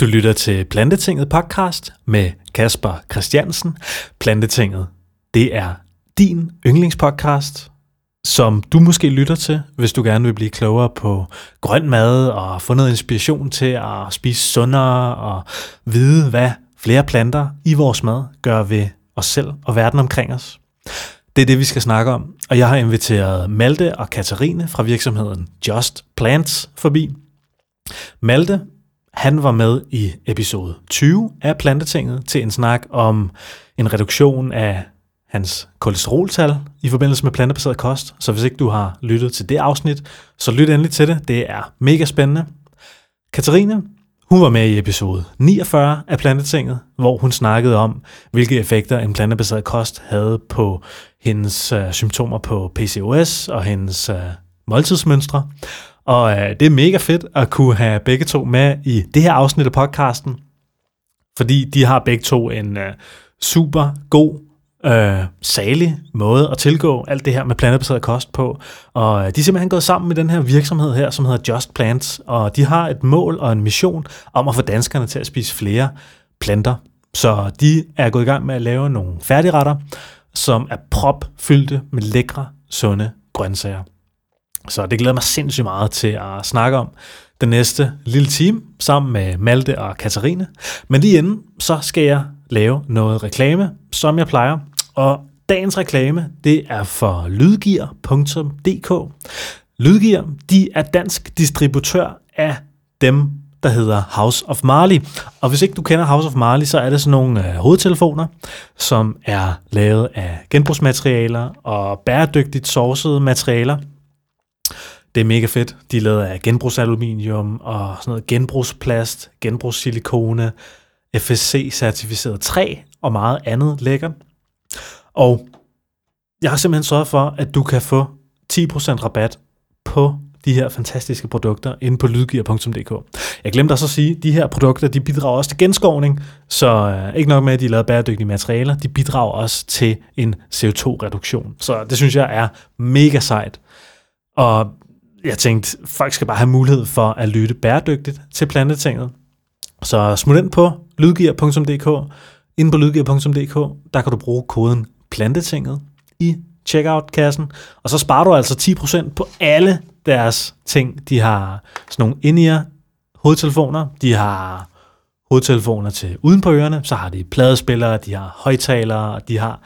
Du lytter til Plantetinget podcast med Kasper Christiansen. Plantetinget, det er din yndlingspodcast, som du måske lytter til, hvis du gerne vil blive klogere på grøn mad og få noget inspiration til at spise sundere og vide, hvad flere planter i vores mad gør ved os selv og verden omkring os. Det er det, vi skal snakke om, og jeg har inviteret Malte og Katarine fra virksomheden Just Plants forbi. Malte han var med i episode 20 af Plantetinget til en snak om en reduktion af hans kolesteroltal i forbindelse med plantebaseret kost. Så hvis ikke du har lyttet til det afsnit, så lyt endelig til det. Det er mega spændende. Katarine, hun var med i episode 49 af Plantetinget, hvor hun snakkede om, hvilke effekter en plantebaseret kost havde på hendes øh, symptomer på PCOS og hendes øh, måltidsmønstre. Og øh, det er mega fedt at kunne have begge to med i det her afsnit af podcasten, fordi de har begge to en øh, super god, øh, salig måde at tilgå alt det her med plantebaseret kost på. Og øh, de er simpelthen gået sammen med den her virksomhed her, som hedder Just Plants, og de har et mål og en mission om at få danskerne til at spise flere planter. Så de er gået i gang med at lave nogle færdigretter, som er propfyldte med lækre, sunde grøntsager. Så det glæder mig sindssygt meget til at snakke om den næste lille time sammen med Malte og Katarine. Men lige inden, så skal jeg lave noget reklame, som jeg plejer. Og dagens reklame, det er for lydgear.dk. Lydgear, de er dansk distributør af dem, der hedder House of Marley. Og hvis ikke du kender House of Marley, så er det sådan nogle øh, hovedtelefoner, som er lavet af genbrugsmaterialer og bæredygtigt sourcede materialer. Det er mega fedt. De er lavet af genbrugsaluminium og sådan noget genbrugsplast, genbrugssilikone, FSC-certificeret træ og meget andet lækkert. Og jeg har simpelthen sørget for, at du kan få 10% rabat på de her fantastiske produkter inde på lydgear.dk. Jeg glemte også at sige, at de her produkter de bidrager også til genskovning, så øh, ikke nok med, at de er lavet bæredygtige materialer, de bidrager også til en CO2-reduktion. Så det synes jeg er mega sejt. Og jeg tænkte, folk skal bare have mulighed for at lytte bæredygtigt til plantetinget. Så smut ind på lydgear.dk. Inde på lydgear.dk, der kan du bruge koden plantetinget i checkout-kassen, og så sparer du altså 10% på alle deres ting. De har sådan nogle in hovedtelefoner, de har hovedtelefoner til uden på ørerne, så har de pladespillere, de har højtalere, de har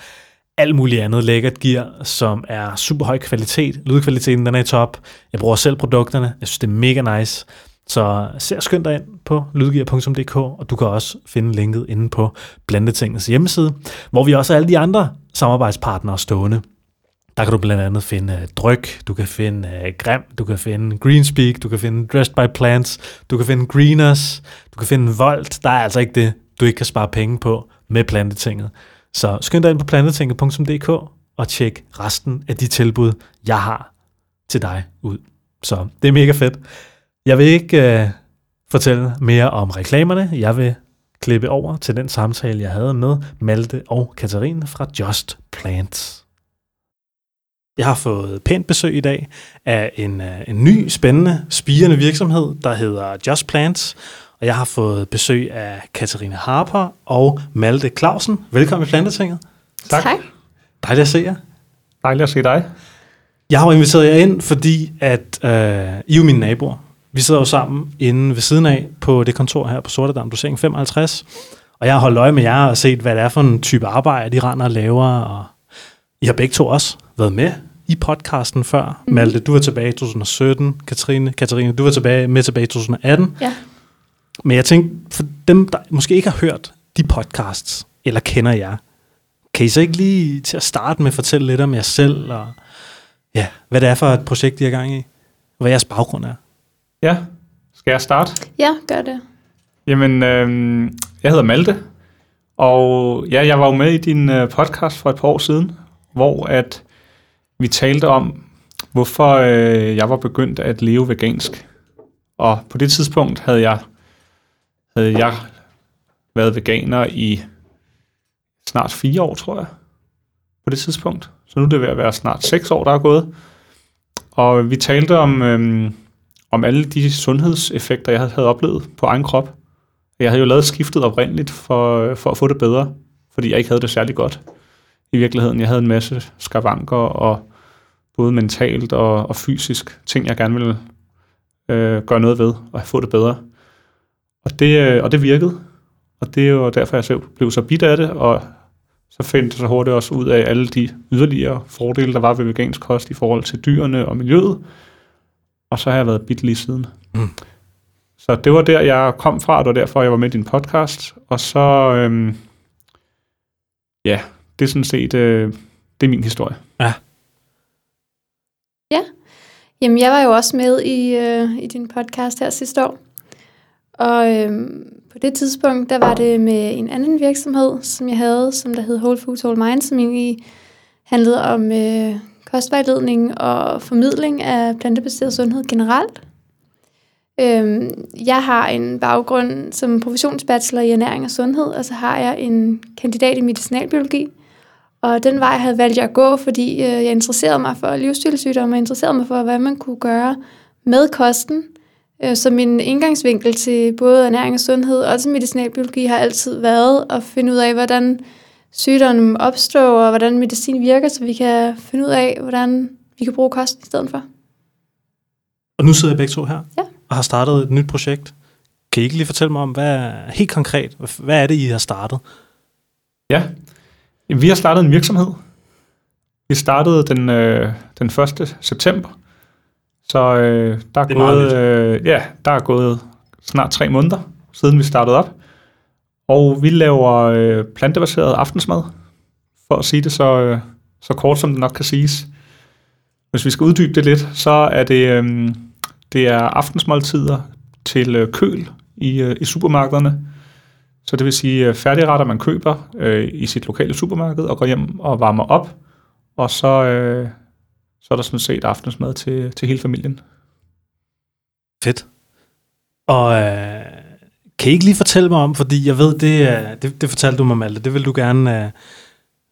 alt muligt andet lækkert gear, som er super høj kvalitet. Lydkvaliteten den er i top. Jeg bruger selv produkterne. Jeg synes, det er mega nice. Så se skynd dig ind på lydgear.dk, og du kan også finde linket inde på Blandetingens hjemmeside, hvor vi også har alle de andre samarbejdspartnere stående. Der kan du blandt andet finde uh, Dryk, du kan finde uh, Grim, du kan finde Greenspeak, du kan finde Dressed by Plants, du kan finde Greeners, du kan finde Volt. Der er altså ikke det, du ikke kan spare penge på med plantetinget. Så skynd dig ind på plantetinget.dk og tjek resten af de tilbud, jeg har til dig ud. Så det er mega fedt. Jeg vil ikke øh, fortælle mere om reklamerne. Jeg vil klippe over til den samtale, jeg havde med Malte og Katarine fra Just Plants. Jeg har fået pænt besøg i dag af en, øh, en ny, spændende, spirende virksomhed, der hedder Just Plants, og jeg har fået besøg af Katarina Harper og Malte Clausen. Velkommen i Plantetinget. Tak. tak. Dejligt at se jer. Dejligt at se dig. Jeg har inviteret jer ind, fordi at øh, I er mine naboer. Vi sidder jo sammen inde ved siden af på det kontor her på Sortedam, dosering 55. Og jeg har holdt øje med jer og set, hvad det er for en type arbejde, de render og laver. Og I har begge to også været med i podcasten før. Mm. Malte, du var tilbage i 2017. Katrine, Katarina, du var tilbage, med tilbage i 2018. Ja. Men jeg tænkte, for dem, der måske ikke har hørt de podcasts, eller kender jer, kan I så ikke lige til at starte med at fortælle lidt om jer selv, og ja, hvad det er for et projekt, I er gang i, hvad jeres baggrund er? Ja, skal jeg starte? Ja, gør det. Jamen, øh, jeg hedder Malte, og ja, jeg var jo med i din øh, podcast for et par år siden, hvor at vi talte om, hvorfor øh, jeg var begyndt at leve vegansk. Og på det tidspunkt havde jeg havde jeg været veganer i snart fire år, tror jeg, på det tidspunkt. Så nu er det ved at være snart seks år, der er gået. Og vi talte om, øhm, om alle de sundhedseffekter, jeg havde oplevet på egen krop. Jeg havde jo lavet skiftet oprindeligt for, for at få det bedre, fordi jeg ikke havde det særlig godt i virkeligheden. Jeg havde en masse skavanker og både mentalt og, og fysisk ting, jeg gerne ville øh, gøre noget ved og få det bedre. Og det, øh, og det virkede. Og det er jo derfor, jeg selv blev så bit af det, og så fandt jeg så hurtigt også ud af alle de yderligere fordele, der var ved vegansk kost i forhold til dyrene og miljøet. Og så har jeg været bit lige siden. Mm. Så det var der, jeg kom fra, og det var derfor, jeg var med i din podcast. Og så, øhm, ja, det er sådan set, øh, det er min historie. Ja. Ja, jamen jeg var jo også med i, øh, i din podcast her sidste år. Og øhm, på det tidspunkt, der var det med en anden virksomhed, som jeg havde, som der hed Whole Foods Whole Mind, som egentlig handlede om øh, kostvejledning og formidling af plantebaseret sundhed generelt. Øhm, jeg har en baggrund som professionsbachelor i ernæring og sundhed, og så har jeg en kandidat i medicinalbiologi. Og den vej havde valgt jeg at gå, fordi øh, jeg interesserede mig for livsstilssygdomme, og interesserede mig for, hvad man kunne gøre med kosten. Øh, så min indgangsvinkel til både ernæring og sundhed, og til medicinalbiologi, har altid været at finde ud af, hvordan sygdommen opstår, og hvordan medicin virker, så vi kan finde ud af, hvordan vi kan bruge kosten i stedet for. Og nu sidder jeg begge to her Ja. og har startet et nyt projekt. Kan I ikke lige fortælle mig om, hvad helt konkret, hvad er det, I har startet? Ja, vi har startet en virksomhed. Vi startede den, øh, den 1. september. Så øh, der, er er gået, øh, ja, der er gået snart tre måneder, siden vi startede op. Og vi laver øh, plantebaseret aftensmad, for at sige det så, øh, så kort, som det nok kan siges. Hvis vi skal uddybe det lidt, så er det, øh, det er aftensmåltider til øh, køl i, øh, i supermarkederne. Så det vil sige øh, færdigretter, man køber øh, i sit lokale supermarked og går hjem og varmer op. Og så, øh, så er der sådan set aftensmad til, til hele familien. Fedt. Og øh, kan I ikke lige fortælle mig om, fordi jeg ved, det, øh, det, det fortalte du mig, Malte, det vil du gerne øh,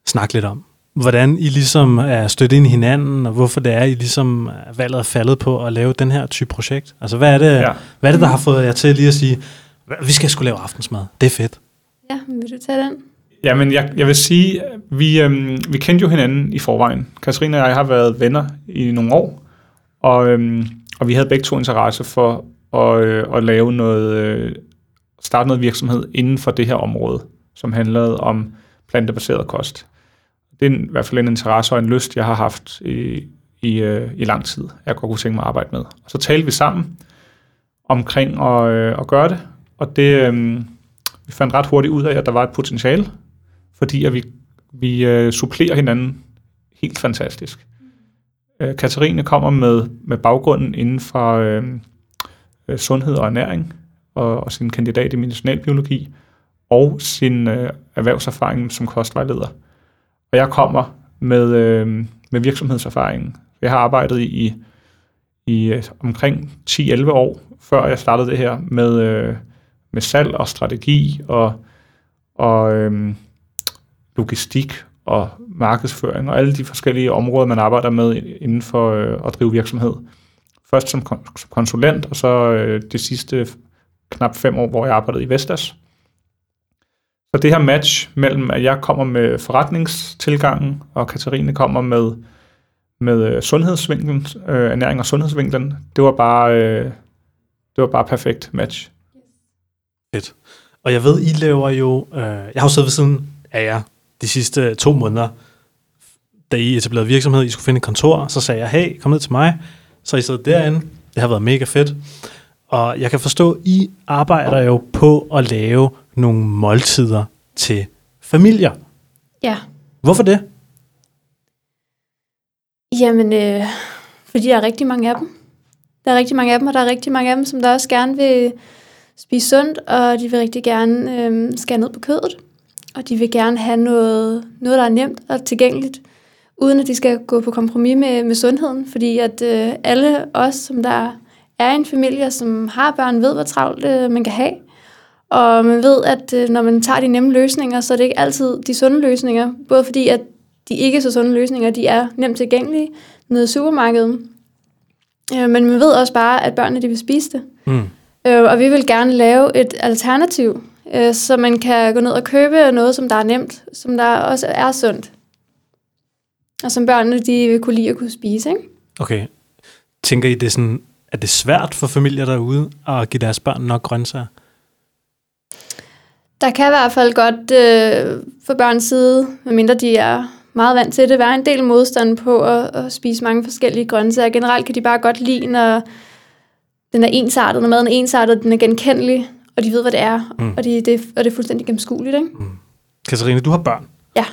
snakke lidt om. Hvordan I ligesom er stødt ind i hinanden, og hvorfor det er, I ligesom er valget er faldet på at lave den her type projekt. Altså, hvad er det, ja. Ja. hvad er det der har fået jer til lige at sige, vi skal sgu lave aftensmad, det er fedt. Ja, vil du tage den? Jamen, jeg, jeg vil sige, vi, øhm, vi kendte jo hinanden i forvejen. Katrine og jeg har været venner i nogle år, og, øhm, og vi havde begge to interesse for at, øh, at lave noget, øh, starte noget virksomhed inden for det her område, som handlede om plantebaseret kost. Det er en, i hvert fald en interesse og en lyst, jeg har haft i, i, øh, i lang tid, jeg godt kunne tænke mig at arbejde med. Og så talte vi sammen omkring at, øh, at gøre det, og det, øh, vi fandt ret hurtigt ud af, at der var et potentiale, fordi at vi, vi øh, supplerer hinanden helt fantastisk. Øh, Katarine kommer med, med baggrunden inden for øh, øh, sundhed og ernæring, og, og sin kandidat i medicinalbiologi, og sin øh, erhvervserfaring som kostvejleder. Og jeg kommer med, øh, med virksomhedserfaringen. Jeg har arbejdet i, i øh, omkring 10-11 år, før jeg startede det her, med, øh, med salg og strategi og, og øh, logistik og markedsføring og alle de forskellige områder, man arbejder med inden for øh, at drive virksomhed. Først som, kon- som konsulent, og så øh, de sidste knap fem år, hvor jeg arbejdede i Vestas. Så det her match mellem, at jeg kommer med forretningstilgangen, og Katarine kommer med, med øh, sundhedsvinklen, øh, ernæring og sundhedsvinklen, det var bare, øh, det var bare perfekt match. Fedt. Og jeg ved, I laver jo... Øh, jeg har jo siddet ved siden af jer de sidste to måneder, da I etablerede virksomhed, I skulle finde et kontor, så sagde jeg, hey, kom ned til mig. Så I sidder derinde. Det har været mega fedt. Og jeg kan forstå, I arbejder jo på at lave nogle måltider til familier. Ja. Hvorfor det? Jamen, øh, fordi der er rigtig mange af dem. Der er rigtig mange af dem, og der er rigtig mange af dem, som der også gerne vil spise sundt, og de vil rigtig gerne øh, skære ned på kødet. Og de vil gerne have noget, noget, der er nemt og tilgængeligt, uden at de skal gå på kompromis med, med sundheden. Fordi at øh, alle os, som der er i en familie, som har børn, ved, hvor travlt øh, man kan have. Og man ved, at øh, når man tager de nemme løsninger, så er det ikke altid de sunde løsninger. Både fordi, at de ikke så sunde løsninger, de er nemt tilgængelige nede i supermarkedet. Øh, men man ved også bare, at børnene de vil spise det. Mm. Øh, og vi vil gerne lave et alternativ, øh, så man kan gå ned og købe noget, som der er nemt, som der også er sundt. Og som børnene de vil kunne lide at kunne spise, ikke? Okay. Tænker I, det er sådan, er det svært for familier derude at give deres børn nok grøntsager? Der kan i hvert fald godt øh, for børns side, medmindre de er meget vant til det, være en del modstand på at, at spise mange forskellige grøntsager. Generelt kan de bare godt lide, når den er ensartet, når maden er ensartet, den er genkendelig, og de ved, hvad det er, mm. og, de, det, og det er fuldstændig gennemskueligt. Ikke? Mm. Katarina, du har børn. Ja.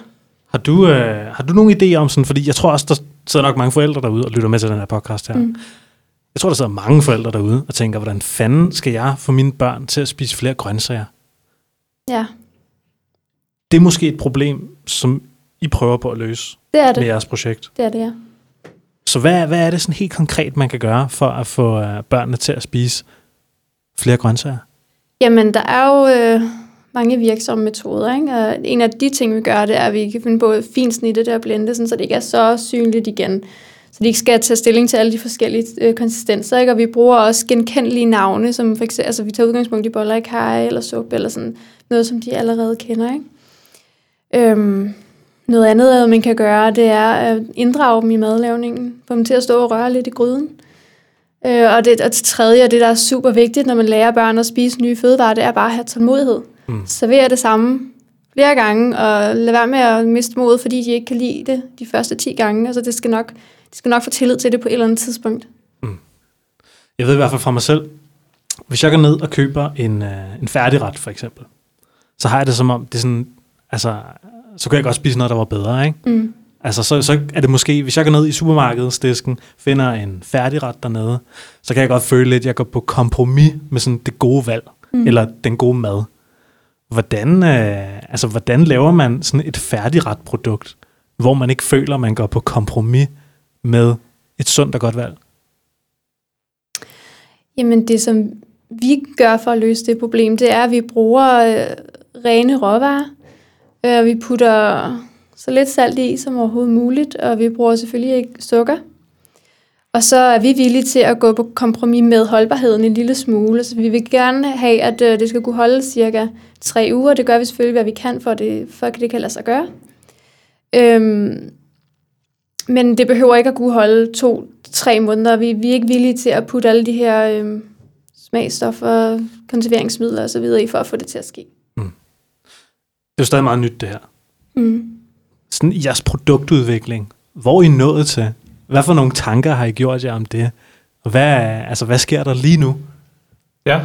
Har du, øh, har du nogle idéer om sådan, fordi jeg tror også, der sidder nok mange forældre derude og lytter med til den her podcast her. Mm. Jeg tror, der sidder mange forældre derude og tænker, hvordan fanden skal jeg få mine børn til at spise flere grøntsager? Ja. Det er måske et problem, som I prøver på at løse Det er det. med jeres projekt. Det er det, ja. Så hvad, hvad er det sådan helt konkret, man kan gøre for at få øh, børnene til at spise flere grøntsager? Jamen, der er jo øh, mange virksomme metoder, ikke? Og en af de ting, vi gør, det er, at vi kan finde på fint snitte det og blende, sådan, så det ikke er så synligt igen. Så de ikke skal tage stilling til alle de forskellige øh, konsistenser, ikke? Og vi bruger også genkendelige navne, som for eksempel, altså vi tager udgangspunkt i boller i kaj eller suppe, eller sådan noget, som de allerede kender, ikke? Øhm, noget andet, man kan gøre, det er at inddrage dem i madlavningen. Få dem til at stå og røre lidt i gryden. Øh, og, det, og det tredje, og det der er super vigtigt, når man lærer børn at spise nye fødevarer, det er bare at have tålmodighed. Mm. Server det samme flere gange, og lad være med at miste modet, fordi de ikke kan lide det de første 10 gange. Altså, det skal nok, de skal nok få tillid til det på et eller andet tidspunkt. Mm. Jeg ved i hvert fald fra mig selv, hvis jeg går ned og køber en, øh, en færdigret, for eksempel, så har jeg det som om, det er sådan, altså, så kan jeg godt spise noget, der var bedre, ikke? Mm. Altså, så, så er det måske, hvis jeg går ned i supermarkedsdisken, finder en færdigret dernede, så kan jeg godt føle lidt, at jeg går på kompromis med sådan det gode valg, mm. eller den gode mad. Hvordan, øh, altså, hvordan laver man sådan et færdigret produkt, hvor man ikke føler, at man går på kompromis med et sundt og godt valg? Jamen, det som vi gør for at løse det problem, det er, at vi bruger øh, rene råvarer. Øh, vi putter så lidt salt i som overhovedet muligt, og vi bruger selvfølgelig ikke sukker. Og så er vi villige til at gå på kompromis med holdbarheden en lille smule. Så vi vil gerne have, at øh, det skal kunne holde cirka tre uger. Det gør vi selvfølgelig, hvad vi kan, for, det, for at det kan lade sig gøre. Øhm, men det behøver ikke at kunne holde to-tre måneder. Vi, vi er ikke villige til at putte alle de her øhm, smagstoffer, konserveringsmidler osv. i, for at få det til at ske. Mm. Det er jo stadig meget nyt, det her. Mm. Sådan jeres produktudvikling, hvor er I nået til? Hvad for nogle tanker har I gjort jer om det? Og hvad, altså, hvad sker der lige nu? Ja,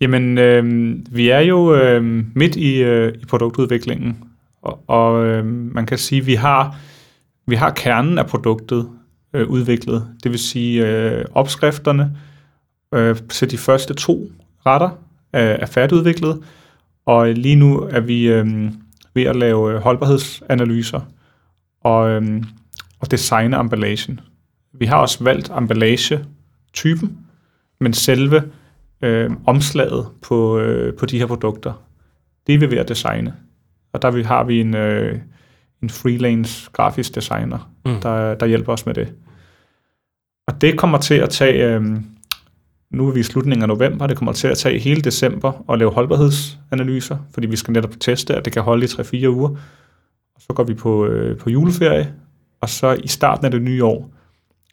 jamen øh, vi er jo øh, midt i, øh, i produktudviklingen, og, og øh, man kan sige, at vi har, vi har kernen af produktet øh, udviklet. Det vil sige øh, opskrifterne øh, til de første to retter er, er færdigudviklet, og lige nu er vi øh, ved at lave holdbarhedsanalyser og, øh, og designe emballagen. Vi har også valgt emballage-typen, men selve øh, omslaget på, øh, på de her produkter, det er vi ved at designe. Og der har vi en, øh, en freelance grafisk designer, mm. der, der hjælper os med det. Og det kommer til at tage, øh, nu er vi i slutningen af november, det kommer til at tage hele december og lave holdbarhedsanalyser, fordi vi skal netop teste, at det kan holde i 3-4 uger. Og så går vi på, øh, på juleferie, og så i starten af det nye år,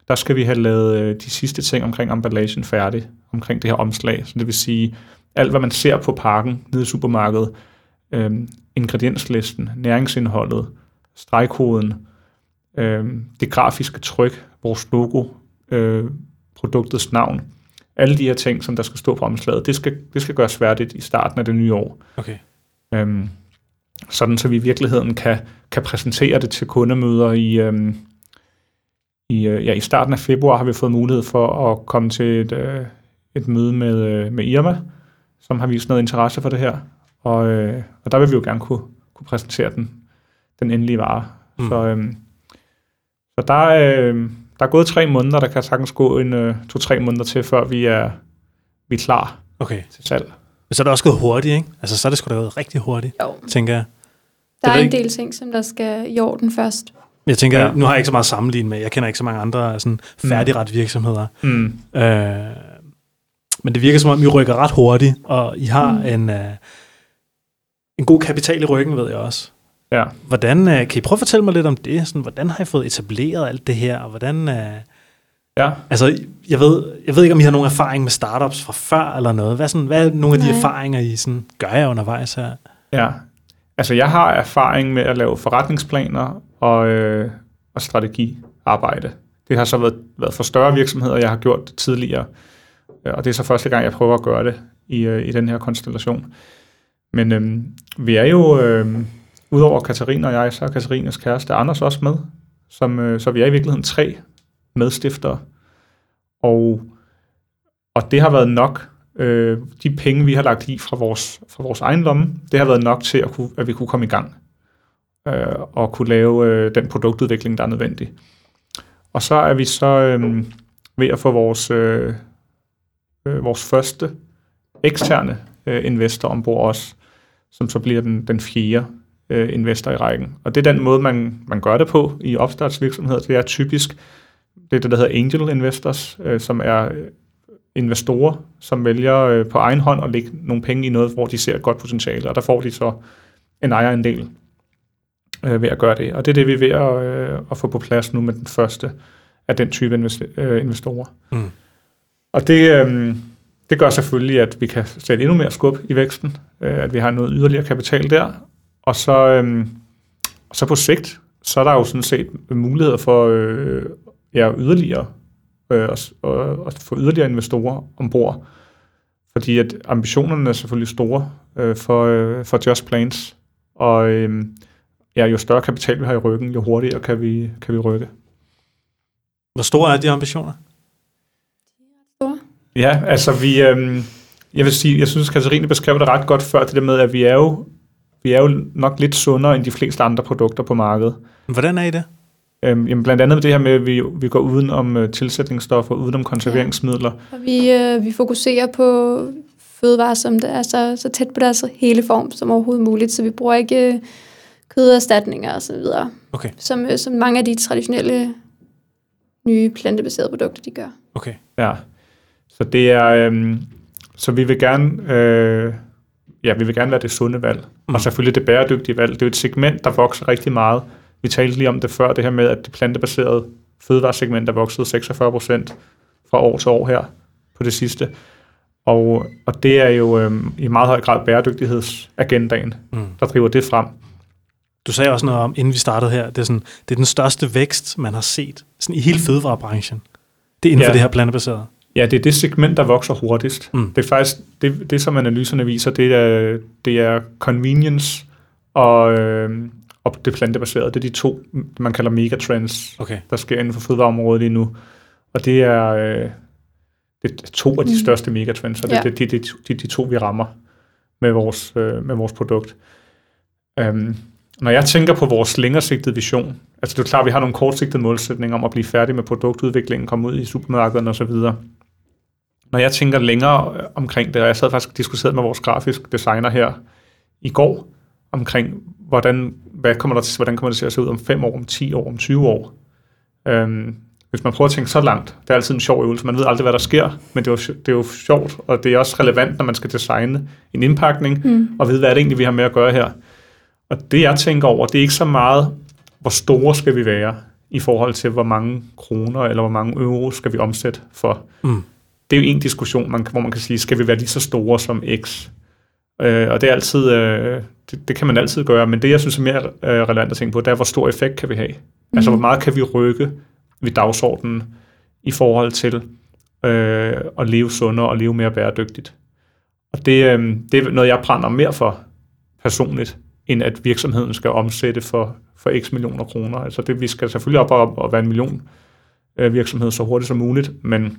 der skal vi have lavet øh, de sidste ting omkring emballagen færdig, omkring det her omslag. Så det vil sige, alt hvad man ser på pakken nede i supermarkedet, øh, ingredienslisten, næringsindholdet, stregkoden, øh, det grafiske tryk, vores logo, øh, produktets navn, alle de her ting, som der skal stå på omslaget, det skal, det skal gøres færdigt i starten af det nye år. Okay. Øhm, sådan så vi i virkeligheden kan, kan præsentere det til kundemøder i, øhm, i, øh, ja, i starten af februar har vi fået mulighed for at komme til et, øh, et møde med, øh, med Irma, som har vist noget interesse for det her. Og, øh, og der vil vi jo gerne kunne, kunne præsentere den, den endelige vare. Mm. Så, øhm, så der, øh, der er gået tre måneder, der kan sagtens gå en øh, to-tre måneder til, før vi er, vi er klar Okay. til salg. Men så er det også gået hurtigt, ikke? Altså, så er det sgu da gået rigtig hurtigt, Jo. tænker jeg. Der er en ikke- del ting, som der skal i orden først. Jeg tænker, Ja. nu har jeg ikke så meget sammenlignet med, jeg kender ikke så mange andre sådan færdigret virksomheder. Mm. Øh, Men det virker som om, I rykker ret hurtigt, og I har Mm. en, uh, en god kapital i ryggen, ved jeg også. Ja. Hvordan, uh, kan I prøve at fortælle mig lidt om det? Sådan, hvordan har I fået etableret alt det her, og hvordan... Uh, Ja. altså, jeg ved, jeg ved ikke, om I har nogen erfaring med startups fra før eller noget. Hvad er, sådan, hvad er nogle af de Nej. erfaringer, I sådan, gør jer undervejs her? Ja, altså jeg har erfaring med at lave forretningsplaner og, øh, og strategiarbejde. Det har så været, været for større virksomheder, jeg har gjort det tidligere, Øh, og det er så første gang, jeg prøver at gøre det i, øh, i den her konstellation. Men øhm, vi er jo, øhm, udover Katarina og jeg, så er Katarinas kæreste Anders også med, som, øh, så vi er i virkeligheden tre medstiftere. Og, og det har været nok øh, de penge, vi har lagt i fra vores, fra vores egen lomme, det har været nok til, at, kunne, at vi kunne komme i gang øh, og kunne lave øh, den produktudvikling, der er nødvendig. Og så er vi så øh, ved at få vores, øh, øh, vores første eksterne øh, investor ombord også, som så bliver den, den fjerde øh, investor i rækken. Og det er den måde, man, man gør det på i opstartsvirksomheder. Det er typisk det, er det der hedder angel investors, øh, som er øh, investorer, som vælger øh, på egen hånd at lægge nogle penge i noget, hvor de ser et godt potentiale, og der får de så en ejerandel øh, ved at gøre det. Og det er det, vi er ved at, øh, at få på plads nu med den første af den type invest- øh, investorer. Mm. Og det, øh, det gør selvfølgelig, at vi kan sætte endnu mere skub i væksten, øh, at vi har noget yderligere kapital der, og så, øh, så på sigt, så er der jo sådan set muligheder for øh, ja, yderligere øh, at, at, få yderligere investorer ombord. Fordi at ambitionerne er selvfølgelig store øh, for, øh, for Just Plans, og øh, ja, jo større kapital vi har i ryggen, jo hurtigere kan vi, kan vi rykke. Hvor store er de ambitioner? Ja, altså vi, øh, jeg vil sige, jeg synes, Katarina beskrev det ret godt før, det der med, at vi er jo, vi er jo nok lidt sundere end de fleste andre produkter på markedet. Hvordan er I det? Øhm, jamen blandt andet det her med, at vi, vi går uden om øh, tilsætningsstoffer, uden om konserveringsmidler. Og vi, øh, vi fokuserer på fødevarer, som det er så, så tæt på deres hele form som overhovedet muligt, så vi bruger ikke øh, køderstatninger og så videre, Okay, som, øh, som mange af de traditionelle nye plantebaserede produkter, de gør. okay. Ja. Så det er, øhm, så vi vil gerne, øh, ja, vi vil gerne være det sunde valg. Mm. Og selvfølgelig det bæredygtige valg. Det er jo et segment, der vokser rigtig meget. Vi talte lige om det før, det her med, at det plantebaserede fødevaresegment er vokset 46 procent fra år til år her på det sidste. Og, og det er jo øhm, i meget høj grad bæredygtighedsagendaen, Mm. der driver det frem. Du sagde også noget om, inden vi startede her, det er, sådan, det er den største vækst, man har set sådan i hele fødevarebranchen. Det er inden for Ja. det her plantebaserede. Ja, det er det segment, der vokser hurtigst. Mm. Det er faktisk, det, det som analyserne viser, det er, det er convenience og, øh, og det plantebaserede. Det er de to, man kalder megatrends, Okay. der sker inden for fødevareområdet lige nu. Og det er, øh, det er to af de Mm. største megatrends, og det, Ja. det, det, det, det er de to, vi rammer med vores, øh, med vores produkt. Um, når jeg tænker på vores længeresigtede vision, altså det er klart, at vi har nogle kortsigtede målsætninger om at blive færdige med produktudviklingen, komme ud i supermarkederne osv. Når jeg tænker længere øh, omkring det, og jeg sad faktisk og diskuterede med vores grafisk designer her i går, omkring, hvordan, hvad kommer der til, hvordan kommer det til at se ud om 5 år, om 10 år, om 20 år. Um, hvis man prøver at tænke så langt, det er altid en sjov øvelse, man ved aldrig, hvad der sker, men det er jo, det er jo sjovt, og det er også relevant, når man skal designe en indpakning, Mm. og vide, hvad er det egentlig, vi har med at gøre her. Og det, jeg tænker over, det er ikke så meget, hvor store skal vi være, i forhold til, hvor mange kroner eller hvor mange euro skal vi omsætte for. Mm. Det er jo en diskussion, man, hvor man kan sige, skal vi være lige så store som X? Øh, og det er altid, øh, det, det kan man altid gøre, men det, jeg synes er mere øh, relevant at tænke på, det er, hvor stor effekt kan vi have? Mm. Altså, hvor meget kan vi rykke ved dagsordenen i forhold til øh, at leve sundere og leve mere bæredygtigt? Og det, øh, det er noget, jeg brænder mere for personligt, end at virksomheden skal omsætte for, for x millioner kroner. Altså det, vi skal selvfølgelig op og, og være en million øh, virksomhed så hurtigt som muligt, men,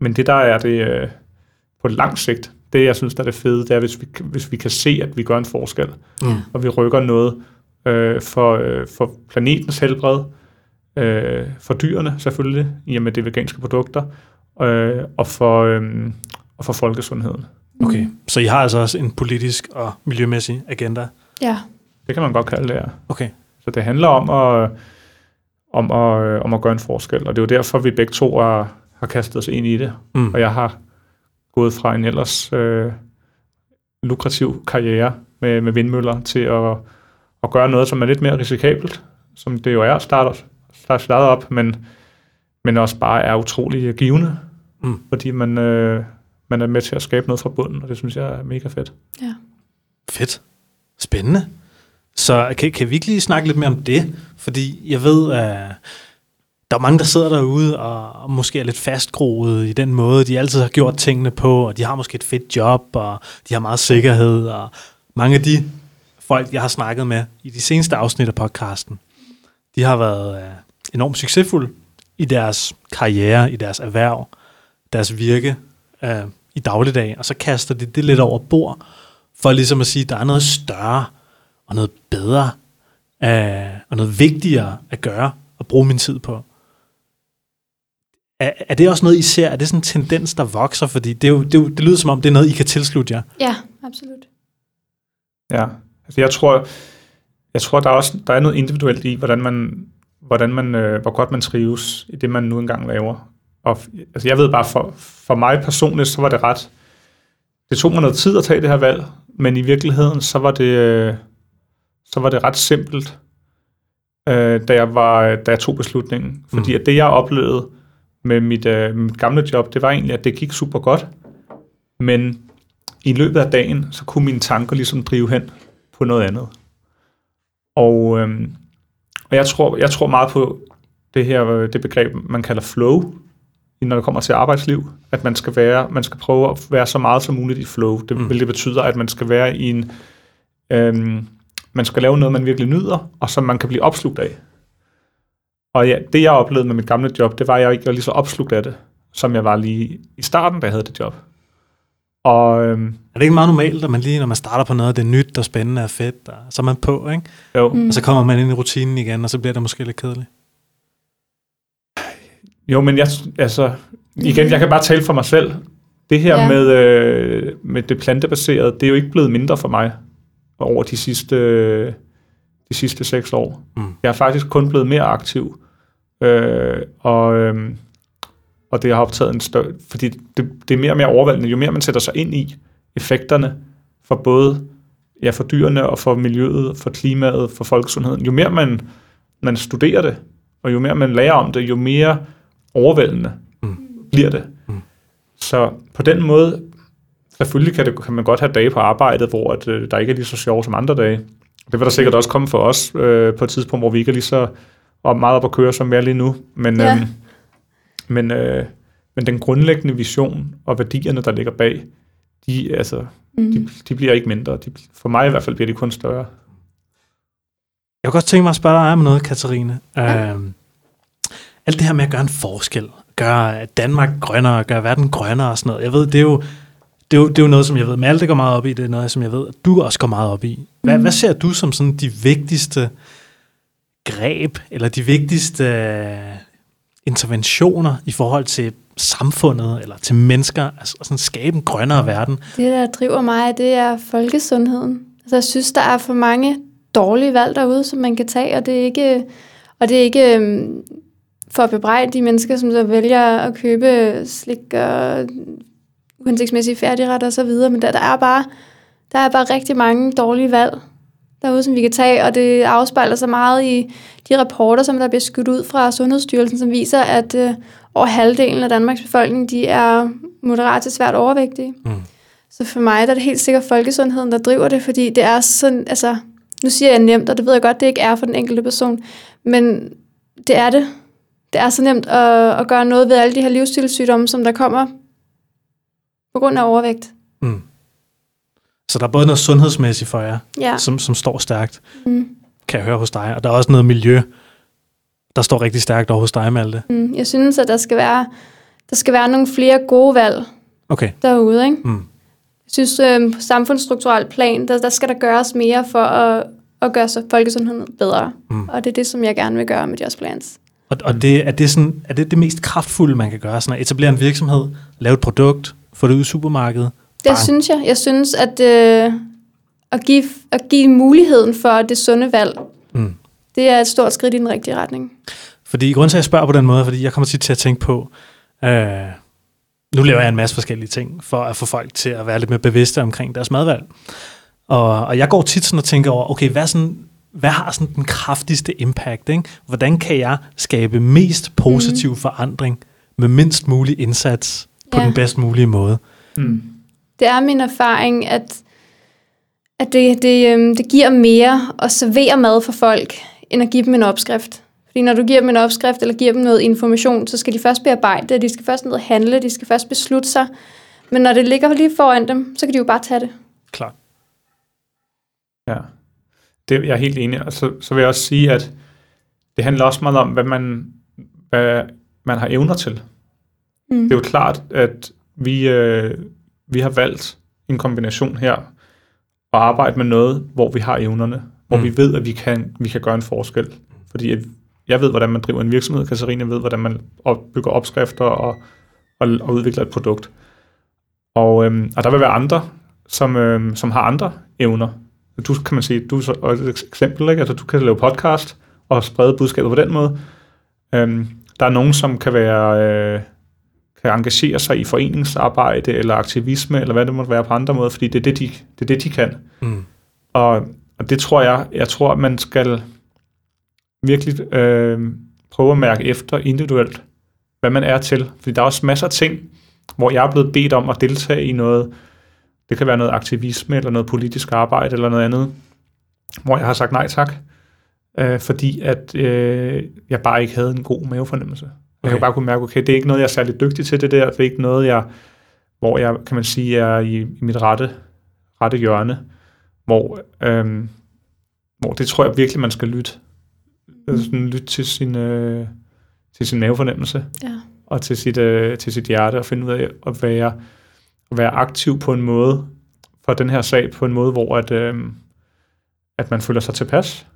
men det der er det øh, på lang sigt, det jeg synes der er det fede, det er, hvis vi, hvis vi kan se, at vi gør en forskel, Mm. og vi rykker noget øh, for, øh, for planetens helbred, øh, for dyrene selvfølgelig, i og med det veganske produkter, øh, og, for, øh, og for folkesundheden. Okay, så I har altså også en politisk og miljømæssig agenda? Ja. Det kan man godt kalde det, ja. Okay. Så det handler om at, om at, om at gøre en forskel, og det er jo derfor, vi begge to er, har kastet os ind i det. Mm. Og jeg har gået fra en ellers øh, lukrativ karriere med, med vindmøller til at, at gøre noget, som er lidt mere risikabelt, som det jo er at starte, starte, starte op, men, men også bare er utrolig givende, mm. fordi man, øh, man er med til at skabe noget fra bunden, og det synes jeg er mega fedt. Ja. Fedt. Spændende. Så kan, kan vi ikke lige snakke lidt mere om det? Fordi jeg ved, at der er mange, der sidder derude og, og måske er lidt fastgroet i den måde, de altid har gjort tingene på, og de har måske et fedt job, og de har meget sikkerhed, og mange af de folk, jeg har snakket med i de seneste afsnit af podcasten, de har været øh, enormt succesfulde i deres karriere, i deres erhverv, deres virke øh, i dagligdag, og så kaster de det lidt over bord, for ligesom at sige, at der er noget større og noget bedre øh, og noget vigtigere at gøre og bruge min tid på. Er, er det også noget, I ser? Er det sådan en tendens, der vokser? Fordi det, er jo, det, er jo, det lyder som om, det er noget, I kan tilslutte jer. Ja, absolut. Ja, altså jeg tror, jeg tror der, er også, der er noget individuelt i, hvordan man, hvordan man, øh, hvor godt man trives i det, man nu engang laver. Og, altså jeg ved bare, for, for mig personligt, så var det ret... Det tog mig noget tid at tage det her valg, men i virkeligheden, så var det, øh, så var det ret simpelt, øh, da, jeg var, da jeg tog beslutningen. Fordi mm. at det, jeg oplevede med mit, øh, mit gamle job, det var egentlig, at det gik super godt. Men i løbet af dagen, så kunne mine tanker ligesom drive hen på noget andet. Og, øhm, og jeg, tror, jeg tror meget på det her det begreb, man kalder flow, når det kommer til arbejdsliv, at man skal være, man skal prøve at være så meget som muligt i flow. Det, mm. det betyder, at man skal være i en, øhm, man skal lave noget, man virkelig nyder, og som man kan blive opslugt af. Og ja, det jeg oplevede med mit gamle job, det var, at jeg ikke var lige så opslugt af det, som jeg var lige i starten, da jeg havde det job. Og, øhm, er det ikke meget normalt, at man lige, når man starter på noget, det er nyt og spændende og fedt, og så er man på, ikke? Jo. Mm. Og så kommer man ind i rutinen igen, og så bliver det måske lidt kedeligt. Jo, men jeg, altså, igen, jeg kan bare tale for mig selv. Det her ja. med, øh, med det plantebaserede, det er jo ikke blevet mindre for mig over de sidste, øh, de sidste seks år. Mm. Jeg er faktisk kun blevet mere aktiv. Øh, og, øh, og det har optaget en større... Fordi det, det er mere og mere overvældende, jo mere man sætter sig ind i effekterne for både ja, for dyrene og for miljøet, for klimaet, for folkesundheden. Jo mere man, man studerer det, og jo mere man lærer om det, jo mere overvældende mm. bliver det. Mm. Så på den måde, selvfølgelig kan, det, kan man godt have dage på arbejdet, hvor at, øh, der ikke er lige så sjovt som andre dage. Det vil der sikkert også komme for os øh, på et tidspunkt, hvor vi ikke er lige så og meget op at køre, som vi er lige nu. Men, ja. øhm, men, øh, men den grundlæggende vision og værdierne, der ligger bag, de, altså, mm. de, de bliver ikke mindre. De, for mig i hvert fald bliver de kun større. Jeg kunne godt tænke mig at spørge dig om noget, Katarine. Ja. Øhm, alt det her med at gøre en forskel, gøre Danmark grønnere, gøre verden grønnere og sådan noget. Jeg ved, det er jo, det er jo, det er jo noget, som jeg ved, Malte går meget op i, det er noget, som jeg ved, at du også går meget op i. Hvad, mm. hvad ser du som sådan de vigtigste greb, eller de vigtigste øh, interventioner i forhold til samfundet, eller til mennesker, altså sådan skabe en grønnere verden? Det, der driver mig, det er folkesundheden. Altså, jeg synes, der er for mange dårlige valg derude, som man kan tage, og det er ikke, og det er ikke øhm, for at bebrejde de mennesker, som så vælger at købe slik og uhensigtsmæssige færdigretter og så videre, men der, der er bare der er bare rigtig mange dårlige valg derude, som vi kan tage, og det afspejler sig meget i de rapporter, som der bliver skudt ud fra Sundhedsstyrelsen, som viser, at øh, over halvdelen af Danmarks befolkning, de er moderat til svært overvægtige. Mm. Så for mig der er det helt sikkert folkesundheden, der driver det, fordi det er sådan, altså, nu siger jeg nemt, og det ved jeg godt, det ikke er for den enkelte person, men det er det. Det er så nemt at, at gøre noget ved alle de her livsstilssygdomme, som der kommer på grund af overvægt. Mm. Så der er både noget sundhedsmæssigt for jer, ja. som, som står stærkt, mm. kan jeg høre hos dig, og der er også noget miljø, der står rigtig stærkt over hos dig, Malte. Mm. Jeg synes, at der skal være, der skal være nogle flere gode valg okay. derude. Ikke? Mm. Jeg synes, øh, på samfundsstrukturelt plan, der, der skal der gøres mere for at, at gøre så folkesundheden bedre. Mm. Og det er det, som jeg gerne vil gøre med Just Plans. Og, og det, er, det sådan, er det det mest kraftfulde, man kan gøre? Sådan at etablere en virksomhed, lave et produkt, få det ud i supermarkedet, det synes jeg. Jeg synes, at øh, at, give, at give muligheden for det sunde valg, mm. det er et stort skridt i den rigtige retning. Fordi grund til, at jeg spørger på den måde, fordi jeg kommer til at tænke på, øh, nu laver jeg en masse forskellige ting, for at få folk til at være lidt mere bevidste omkring deres madvalg. Og, og jeg går tit sådan og tænker over, okay, hvad, sådan, hvad har sådan den kraftigste impact? Ikke? Hvordan kan jeg skabe mest positiv mm. forandring med mindst mulig indsats på ja. den bedst mulige måde? Mm. Det er min erfaring, at, at det, det, øhm, det giver mere at servere mad for folk, end at give dem en opskrift. Fordi når du giver dem en opskrift, eller giver dem noget information, så skal de først bearbejde det, de skal først ned og handle, de skal først beslutte sig. Men når det ligger lige foran dem, så kan de jo bare tage det. Klart. Ja, det, jeg er helt enig. Og så, så vil jeg også sige, at det handler også meget om, hvad man, hvad man har evner til. Mm. Det er jo klart, at vi, øh, vi har valgt en kombination her, at arbejde med noget, hvor vi har evnerne, hvor mm. vi ved, at vi kan, vi kan gøre en forskel. Fordi at jeg ved, hvordan man driver en virksomhed, Katarina ved, hvordan man bygger opskrifter og, og, og udvikler et produkt. Og, øhm, og der vil være andre, som, øhm, som har andre evner. Du kan man sige, du er så et eksempel, ikke? Altså, du kan lave podcast og sprede budskabet på den måde. Øhm, der er nogen, som kan være øh, kan engagere sig i foreningsarbejde eller aktivisme, eller hvad det måtte være på andre måder, fordi det er det, de, det, er det, de kan. Mm. Og, og det tror jeg, jeg tror, at man skal virkelig øh, prøve at mærke efter individuelt, hvad man er til. Fordi der er også masser af ting, hvor jeg er blevet bedt om at deltage i noget, det kan være noget aktivisme, eller noget politisk arbejde, eller noget andet, hvor jeg har sagt nej tak, øh, fordi at øh, jeg bare ikke havde en god mavefornemmelse. Okay. Jeg kan bare kunne mærke, okay, det er ikke noget, jeg er særlig dygtig til det der, det er ikke noget, jeg, hvor jeg, kan man sige, er i, i mit rette, rette hjørne, hvor, øh, hvor det tror jeg virkelig, man skal lytte Altså sådan lytte til sin, øh, til sin mavefornemmelse. Ja. Og til sit, øh, til sit hjerte, og finde ud af at være, at være aktiv på en måde, for den her sag, på en måde, hvor at, øh, at man føler sig tilpas,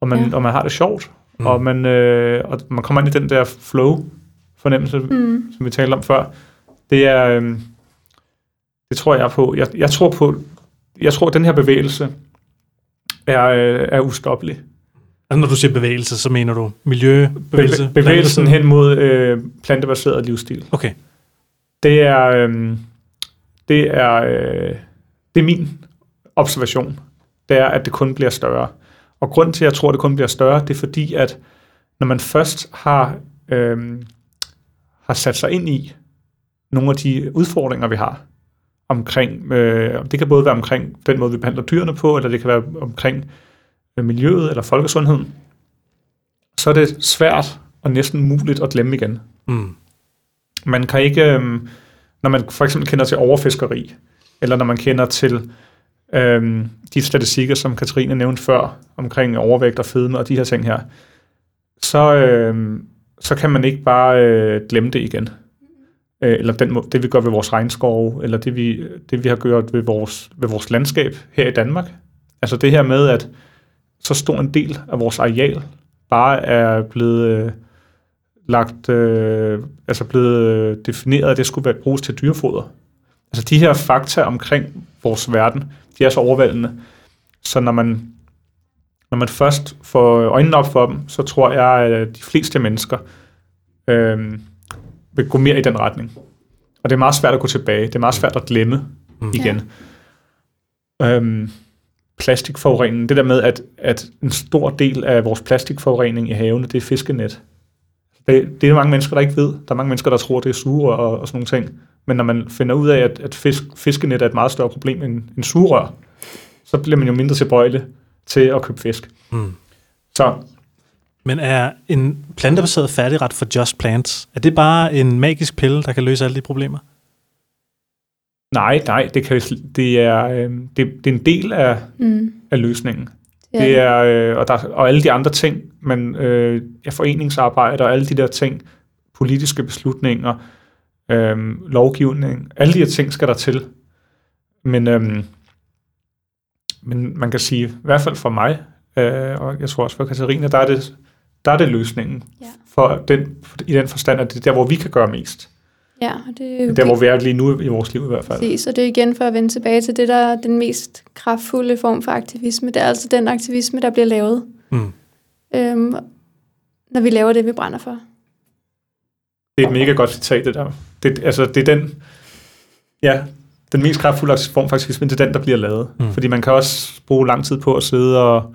og man, ja. og man har det sjovt, mm. og, man, øh, og man kommer ind i den der flow-fornemmelse, mm. som vi talte om før. Det er, øh, det tror jeg på. Jeg, jeg tror på, jeg tror, at den her bevægelse er, øh, er ustoppelig. Altså når du siger bevægelse, så mener du miljøbevægelse? Be- bevægelsen hen mod øh, plantebaseret livsstil. Okay. Det er, øh, det er, øh, det er min observation. Det er, at det kun bliver større. Og grunden til, at jeg tror, at det kun bliver større, det er fordi, at når man først har, øh, har sat sig ind i nogle af de udfordringer, vi har omkring, øh, det kan både være omkring den måde, vi behandler dyrene på, eller det kan være omkring miljøet eller folkesundheden, så er det svært og næsten muligt at glemme igen. Mm. Man kan ikke, øhm, når man for eksempel kender til overfiskeri, eller når man kender til øhm, de statistikker, som Katrine nævnte før, omkring overvægt og fedme og de her ting her, så, øhm, så kan man ikke bare øh, glemme det igen. Øh, eller den, det, vi gør ved vores regnskov, eller det, vi, det, vi har gjort ved vores, ved vores landskab her i Danmark. Altså det her med, at så stor en del af vores areal bare er blevet øh, lagt, øh, altså blevet øh, defineret, at det skulle være bruges til dyrefoder. Altså de her fakta omkring vores verden, de er så overvældende. Så når man, når man først får øjnene op for dem, så tror jeg, at de fleste mennesker øh, vil gå mere i den retning. Og det er meget svært at gå tilbage. Det er meget svært at glemme mm. igen. Ja. Øhm, plastikforurening, det der med, at, at en stor del af vores plastikforurening i havene, det er fiskenet. Det, det er mange mennesker, der ikke ved. Der er mange mennesker, der tror, det er sugerør og, og sådan nogle ting. Men når man finder ud af, at, at fisk, fiskenet er et meget større problem end, end sugerør, så bliver man jo mindre tilbøjelig til at købe fisk. Mm. Så men er en plantebaseret færdigret for Just Plants, er det bare en magisk pille, der kan løse alle de problemer? Nej, nej, det, kan, det, er, øh, det, det er en del af, mm. af løsningen. Ja. Det er, øh, og, der, og alle de andre ting, men øh, ja, foreningsarbejde og alle de der ting, politiske beslutninger, øh, lovgivning, alle de her ting skal der til. Men, øh, men man kan sige, i hvert fald for mig, øh, og jeg tror også for Katarina, der er det, der er det løsningen. Ja. For den, I den forstand, at det er der, hvor vi kan gøre mest. Ja, og det er okay. Der, hvor vi er lige nu i vores liv i hvert fald. Præcis, og det er igen for at vende tilbage til det, der er den mest kraftfulde form for aktivisme. Det er altså den aktivisme, der bliver lavet, mm. øhm, når vi laver det, vi brænder for. Det er et mega godt citat, det der. Det, altså, det er den, ja, den mest kraftfulde form for aktivisme, det er den, der bliver lavet. Mm. Mm. Fordi man kan også bruge lang tid på at sidde og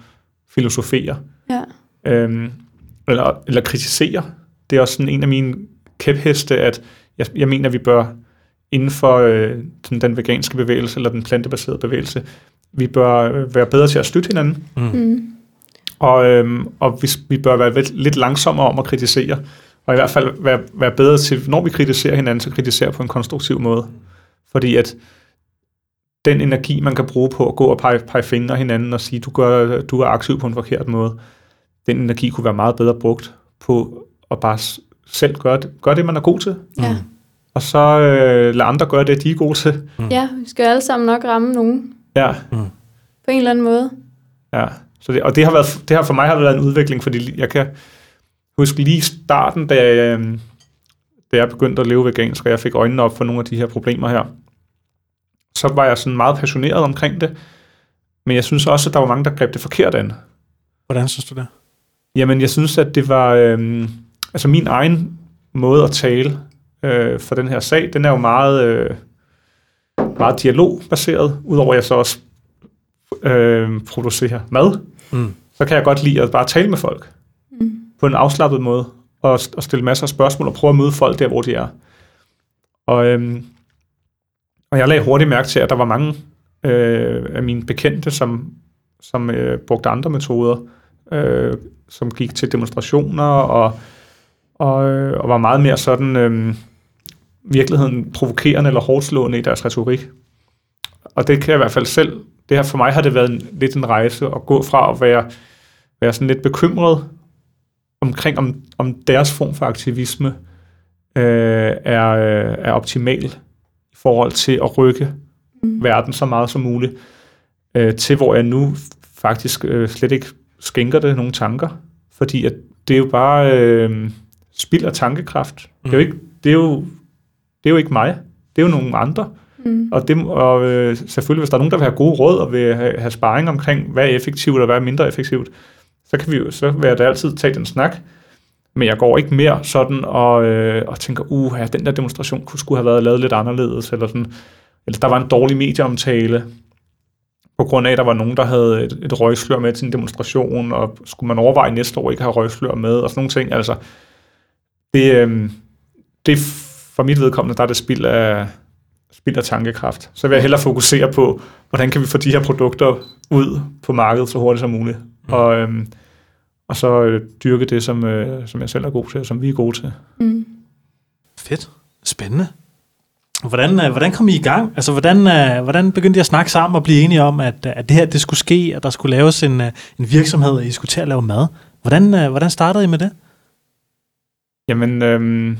filosofere, Ja. øhm, eller, eller kritisere. Det er også sådan en af mine kæpheste, at jeg, jeg mener, at vi bør inden for øh, sådan den veganske bevægelse, eller den plantebaserede bevægelse, vi bør øh, være bedre til at støtte hinanden, Mm. og, øhm, og vi, vi bør være lidt, lidt langsommere om at kritisere, og i hvert fald være, være bedre til, når vi kritiserer hinanden, så kritisere på en konstruktiv måde. Fordi at den energi, man kan bruge på at gå og pege, pege fingre hinanden og sige, du, gør, du er aktiv på en forkert måde, den energi kunne være meget bedre brugt på at bare selv gøre det, gøre det man er god til, Ja. og så øh, lade andre gøre det, de er gode til. ja, vi skal jo alle sammen nok ramme nogen Ja, på en eller anden måde. Ja, så det, og det har, været, det har for mig har været en udvikling, fordi jeg kan huske lige i starten, da jeg, øhm, da jeg begyndte at leve vegansk, og jeg fik øjnene op for nogle af de her problemer her, så var jeg sådan meget passioneret omkring det, men jeg synes også, at der var mange, der greb det forkert an. Hvordan synes du det? Jamen, jeg synes, at det var... Øhm, altså, min egen måde at tale øh, for den her sag, den er jo meget, øh, meget dialogbaseret, udover at jeg så også øh, producerer mad. Mm. Så kan jeg godt lide at bare tale med folk på en afslappet måde, og, og stille masser af spørgsmål, og prøve at møde folk der, hvor de er. Og, øhm, og jeg lagde hurtigt mærke til, at der var mange øh, af mine bekendte, som, som øh, brugte andre metoder, øh, som gik til demonstrationer, og, og, øh, og var meget mere sådan øh, virkeligheden provokerende eller hårdslående i deres retorik. Og det kan jeg i hvert fald selv, det her for mig har det været en, lidt en rejse at gå fra at være, være sådan lidt bekymret omkring, om, om deres form for aktivisme øh, er, øh, er optimal i forhold til at rykke Mm. verden så meget som muligt, øh, til hvor jeg nu faktisk øh, slet ikke skænker det nogle tanker, fordi at det er jo bare øh, spild af tankekraft. Mm. Det, er jo ikke, det, er jo, det er jo ikke mig, det er jo nogle andre. Mm. Og, det, og øh, selvfølgelig, hvis der er nogen, der vil have gode råd og vil have, have sparring omkring, hvad er effektivt og hvad er mindre effektivt, så kan vi jo, så vil jeg da altid tage den snak. Men jeg går ikke mere sådan og, øh, og tænker, uha, den der demonstration kunne skulle have været lavet lidt anderledes, eller sådan, eller der var en dårlig medieomtale, på grund af, at der var nogen, der havde et, et røgslør med til en demonstration, og skulle man overveje næste år ikke have røgslør med, og sådan nogle ting. Altså, det, øh, det for mit vedkommende, der er det spild af, spild af tankekraft. Så vil jeg hellere fokusere på, hvordan kan vi få de her produkter ud på markedet så hurtigt som muligt. Mm. Og, øhm, og så øh, dyrke det, som, øh, som jeg selv er god til, og som vi er gode til. Mm. Fedt. Spændende. Hvordan, øh, hvordan kom I i gang? Altså, hvordan, øh, hvordan begyndte I at snakke sammen og blive enige om, at, øh, at det her det skulle ske, at der skulle laves en, øh, en virksomhed, og I skulle til at lave mad? Hvordan, øh, hvordan startede I med det? Jamen, øhm,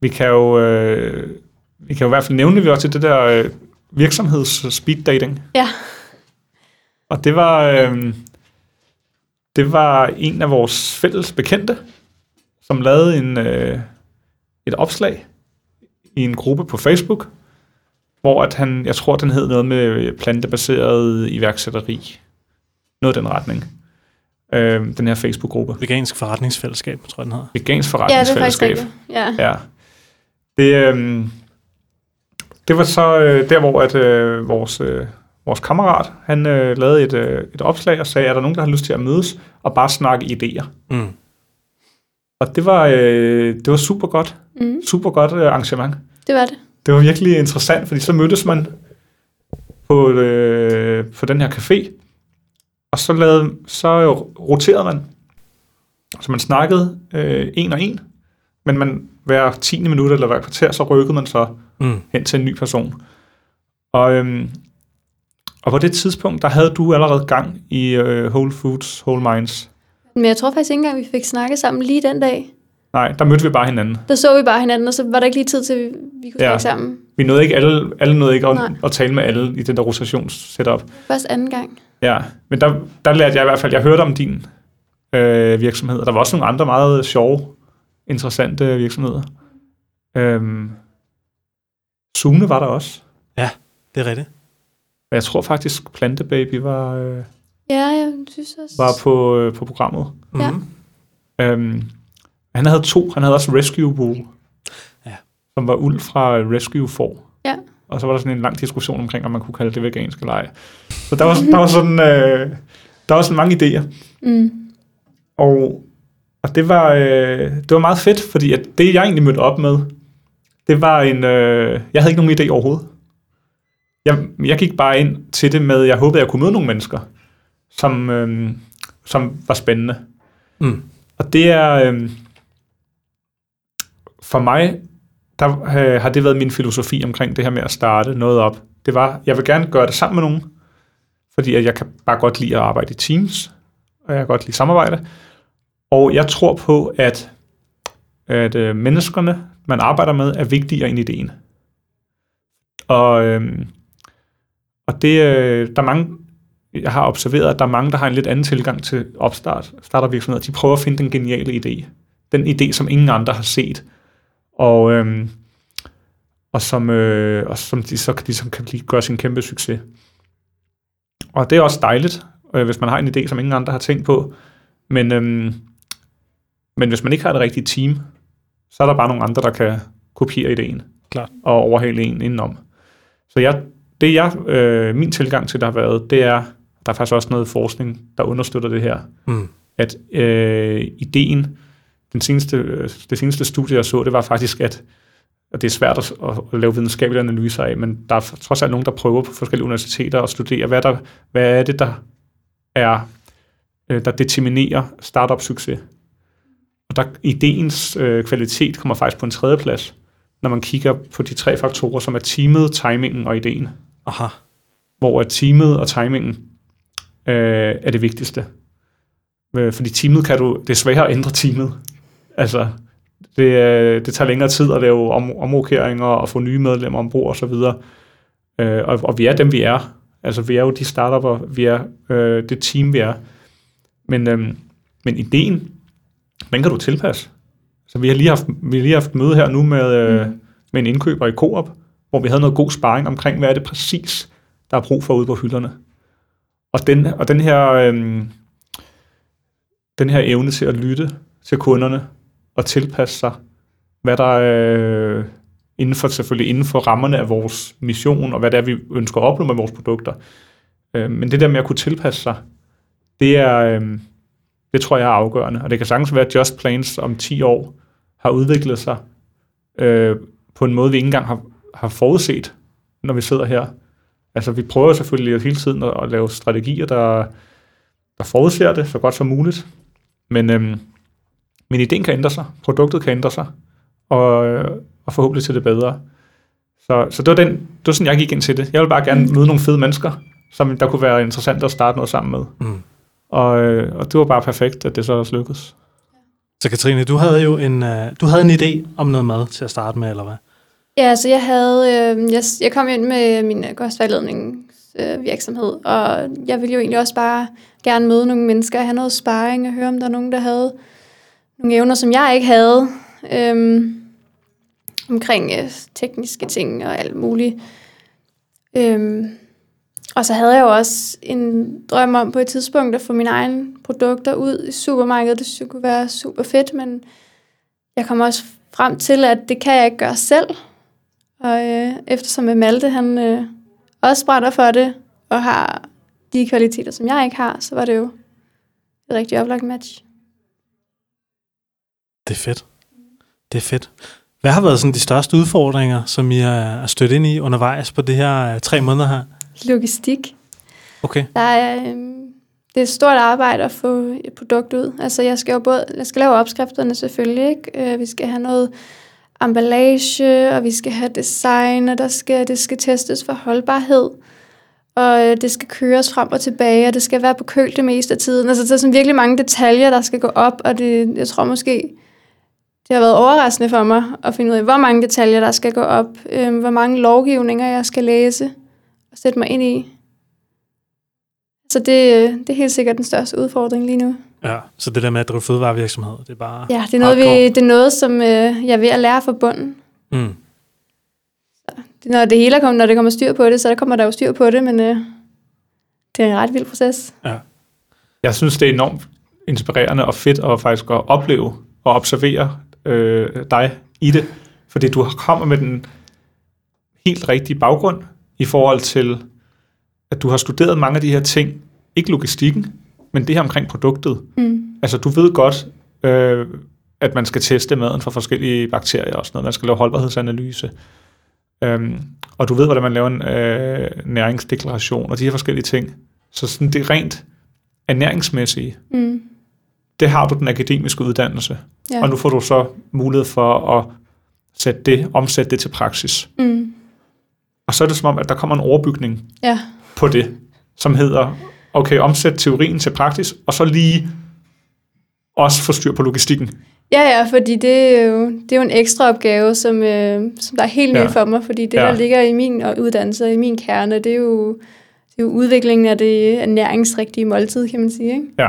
vi kan jo øh, vi kan jo i hvert fald nævne, at vi også til det der øh, virksomheds speed dating. Ja. Og det var, øh, det var en af vores fælles bekendte, som lavede en, øh, et opslag i en gruppe på Facebook, hvor at han, jeg tror, den hed noget med plantebaseret iværksætteri. Noget i den retning. Øh, den her Facebook-gruppe. Vegansk forretningsfællesskab, tror jeg, den hedder. Vegansk Ja, det er faktisk forretningsfællesskab. Ja. Ja. Det, øh, det var så øh, der, hvor at, øh, vores, øh, vores kammerat, han øh, lavede et, øh, et opslag og sagde, er der nogen, der har lyst til at mødes og bare snakke idéer? Mm. Og det var, øh, det var super godt. Mm. Super godt øh, arrangement. Det var det. Det var virkelig interessant, fordi så mødtes man på, øh, på den her café, og så, lavede, så roterede man. Så man snakkede øh, en og en, men man hver 10 minut eller hver kvarter, så rykkede man så Mm. hen til en ny person. Og, øhm, og på det tidspunkt, der havde du allerede gang i øh, Whole Foods, Whole Minds. Men jeg tror faktisk ikke engang, vi fik snakket sammen lige den dag. Nej, der mødte vi bare hinanden. Der så vi bare hinanden, og så var der ikke lige tid til, at vi kunne Ja. snakke sammen. Vi nåede ikke alle, alle nåede ikke at, Nej. at tale med alle i den der rotationssetup. Først anden gang. Ja, men der, der lærte jeg i hvert fald, jeg hørte om din øh, virksomhed, og der var også nogle andre meget sjove, interessante virksomheder. Øhm, Sune var der også. Det er rigtigt. Og jeg tror faktisk, Plantebaby var, øh, Ja, jeg synes også. var på, øh, på programmet. Mm. Ja. Øhm, han havde to. Han havde også Rescue Wool. som var uld fra Rescue for. Ja. Og så var der sådan en lang diskussion omkring, om man kunne kalde det vegansk eller ej. Så der var, der var sådan, øh, der var sådan mange idéer. Mm. Og, og det, var, øh, det var meget fedt, fordi at det, jeg egentlig mødte op med, det var en... Øh, jeg havde ikke nogen idé overhovedet. Jeg, jeg gik bare ind til det med, jeg håbede, jeg kunne møde nogle mennesker, som, øh, som var spændende. Mm. Og det er... Øh, for mig, der øh, har det været min filosofi omkring det her med at starte noget op. Det var, jeg vil gerne gøre det sammen med nogen, fordi at jeg kan bare godt lide at arbejde i teams, og jeg kan godt lide samarbejde. Og jeg tror på, at, at øh, menneskerne, man arbejder med, er vigtigere end ideen. Og, øh, og det, øh, der er mange, jeg har observeret, at der er mange, der har en lidt anden tilgang til opstart, startervirksomheder. De prøver at finde den geniale idé. Den idé, som ingen andre har set. Og, øh, og som, øh, og som de så, de så kan lige gøre sin kæmpe succes. Og det er også dejligt, øh, hvis man har en idé, som ingen andre har tænkt på. Men, øhm, men hvis man ikke har det rigtige team, så er der bare nogle andre, der kan kopiere ideen. Klart. Og overhale en indenom. Så jeg, det jeg, øh, min tilgang til det har været, det er, der er faktisk også noget forskning, der understøtter det her, Mm. at øh, ideen, den seneste, det seneste studie, jeg så, det var faktisk, at og det er svært at, at lave videnskabelige analyser af, men der er trods alt nogen, der prøver på forskellige universiteter at studere, hvad, der, hvad er det, der er, øh, der determinerer startup-succes. Og der ideens øh, kvalitet kommer faktisk på en tredje plads, når man kigger på de tre faktorer, som er teamet, timingen og ideen. Aha. Hvor at teamet og timingen øh, er det vigtigste. Øh, fordi teamet kan du, det er sværere at ændre teamet. Altså, det, øh, det tager længere tid at lave om, omrokeringer og få nye medlemmer ombord og så videre. Øh, og, og vi er dem, vi er. Altså, vi er jo de startupper, vi er øh, det team, vi er. Men, øh, men ideen, den kan du tilpasse. Så vi har lige haft, vi har lige haft møde her nu med, øh, med en indkøber i Coop, hvor vi havde noget god sparring omkring, hvad er det præcis, der er brug for ude på hylderne. Og den, og den her, øh, den her evne til at lytte til kunderne og tilpasse sig, hvad der er øh, inden for, selvfølgelig inden for rammerne af vores mission, og hvad det er, vi ønsker at opnå med vores produkter. Øh, men det der med at kunne tilpasse sig, det er, øh, det tror jeg er afgørende. Og det kan sagtens være, at Just Plans om 10 år har udviklet sig øh, på en måde, vi ikke engang har, har forudset, når vi sidder her. Altså, vi prøver selvfølgelig hele tiden at, at lave strategier, der, der forudser det så godt som muligt. Men, øhm, men ideen kan ændre sig, produktet kan ændre sig, og, øh, og forhåbentlig til det bedre. Så, så det, var den, det var sådan, jeg gik ind til det. Jeg vil bare gerne møde nogle fede mennesker, som der kunne være interessant at starte noget sammen med. Mm. Og, øh, og det var bare perfekt, at det så også lykkedes. Så Katrine, du havde jo en, uh, du havde en idé om noget mad til at starte med, eller hvad? Ja, så jeg havde, øh, jeg, jeg kom ind med min kostvejledningsvirksomhed, øh, og jeg ville jo egentlig også bare gerne møde nogle mennesker, have noget sparring og høre, om der er nogen, der havde nogle evner, som jeg ikke havde, øh, omkring øh, tekniske ting og alt muligt. Øh, og så havde jeg jo også en drøm om på et tidspunkt at få mine egne produkter ud i supermarkedet. Det synes jeg kunne være super fedt, men jeg kom også frem til, at det kan jeg ikke gøre selv. Og øh, eftersom Malte, han øh, også brænder for det, og har de kvaliteter, som jeg ikke har, så var det jo et rigtig oplagt match. Det er fedt. Det er fedt. Hvad har været sådan de største udfordringer, som I er stødt ind i undervejs på det her uh, tre måneder her? Logistik. Okay. Der er, øh, det er et stort arbejde at få et produkt ud. Altså, jeg skal jo både, jeg skal lave opskrifterne selvfølgelig, ikke? Øh, vi skal have noget emballage, og vi skal have design, og der skal, det skal testes for holdbarhed. Og øh, det skal køres frem og tilbage, og det skal være på køl det meste af tiden. Altså, der er sådan virkelig mange detaljer, der skal gå op, og det, jeg tror måske, det har været overraskende for mig at finde ud af, hvor mange detaljer, der skal gå op, øh, hvor mange lovgivninger, jeg skal læse og sætte mig ind i. Så det, øh, det er helt sikkert den største udfordring lige nu. Ja, så det der med at drive fødevarevirksomhed, det er bare... Ja, det er noget, vi, det er noget som øh, jeg er ved at lære fra bunden. Mm. Det, når det hele er kommet, når det kommer styr på det, så der kommer der jo styr på det, men øh, det er en ret vild proces. Ja. Jeg synes, det er enormt inspirerende og fedt at faktisk at opleve og observere øh, dig i det. Fordi du kommer med den helt rigtige baggrund i forhold til, at du har studeret mange af de her ting, ikke logistikken, men det her omkring produktet. Mm. Altså, du ved godt, øh, at man skal teste maden for forskellige bakterier og sådan noget. Man skal lave holdbarhedsanalyse. Øhm, og du ved, hvordan man laver en øh, næringsdeklaration og de her forskellige ting. Så sådan det rent ernæringsmæssige, Mm. det har du den akademiske uddannelse. Ja. Og nu får du så mulighed for at sætte det, omsætte det til praksis. Mm. Og så er det som om, at der kommer en overbygning Ja. på det, som hedder, okay, omsæt teorien til praksis, og så lige også få styr på logistikken. Ja, ja, fordi det er jo, det er jo en ekstra opgave, som, øh, som der er helt ny Ja. ja. for mig, fordi det, Ja. der ligger i min uddannelse og i min kerne, det er jo, det er jo udviklingen af det ernæringsrigtige måltid, kan man sige. Ikke? Ja,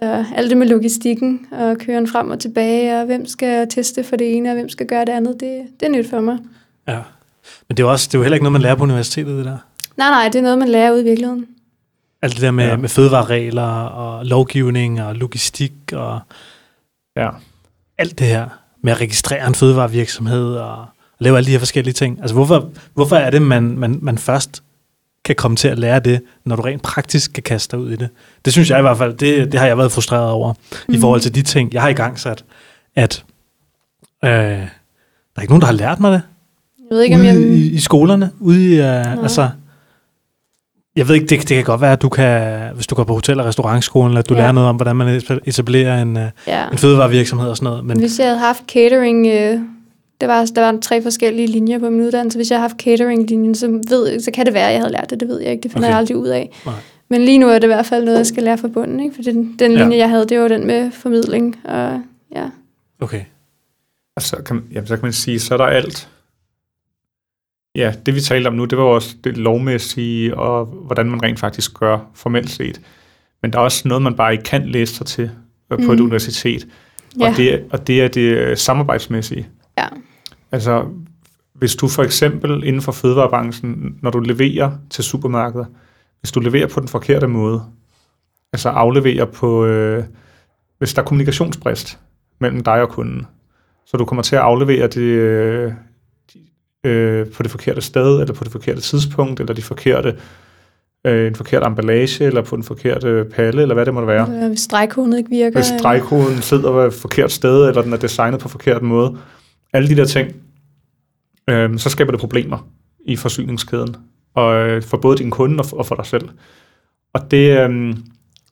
Så alt det med logistikken og køren frem og tilbage, og hvem skal teste for det ene, og hvem skal gøre det andet, det, det er nyt for mig. Ja. Men det er, jo også, det er jo heller ikke noget, man lærer på universitetet, det der. Nej, nej, det er noget, man lærer ude i virkeligheden. Alt det der med, Ja. med fødevareregler og lovgivning og logistik og ja. alt det her med at registrere en fødevarevirksomhed og lave alle de her forskellige ting. Altså hvorfor, hvorfor er det, man, man, man først kan komme til at lære det, når du rent praktisk kan kaste dig ud i det? Det synes jeg i hvert fald, det, det har jeg været frustreret over mm. i forhold til de ting, jeg har i gang sat, at øh, der er ikke nogen, der har lært mig det Jeg ved ikke, om jeg... ude i, i skolerne. Ude i, uh, altså, jeg ved ikke, det, det kan godt være, at du kan, hvis du går på hotel- og restaurantskolen, at du ja. Lærer noget om, hvordan man etablerer en, uh, Ja. en fødevarevirksomhed og sådan noget. Men Hvis jeg havde haft catering, øh, der, var, der var tre forskellige linjer på min uddannelse. Hvis jeg havde haft catering-linjen, så, ved, så kan det være, at jeg havde lært det. Det ved jeg ikke. Det finder Okay. jeg aldrig ud af. Nej. Men lige nu er det i hvert fald noget, jeg skal lære fra bunden. Ikke? For den, den Ja. linje, jeg havde, det var den med formidling. Og, ja. okay. Og så kan, jamen, så kan man sige, så er der alt. Ja, det vi talte om nu, det var også det lovmæssige, og hvordan man rent faktisk gør formelt set. Men der er også noget, man bare ikke kan læse sig til øh, på et Mm. universitet. Ja. Og, det, og det er det øh, samarbejdsmæssige. ja. Altså, hvis du for eksempel inden for fødevarebranchen, når du leverer til supermarkeder, hvis du leverer på den forkerte måde, altså afleverer på, øh, hvis der er kommunikationsbrist mellem dig og kunden, så du kommer til at aflevere det øh, på det forkerte sted, eller på det forkerte tidspunkt, eller de forkerte, øh, en forkert emballage, eller på den forkerte palle, eller hvad det måtte være. Eller Hvis stregkoden ikke virker. Hvis stregkoden sidder på et forkert sted, eller den er designet på forkert måde. Alle de der ting, øh, så skaber det problemer i forsyningskæden. Og øh, for både din kunde og for, og for dig selv. Og, det, øh,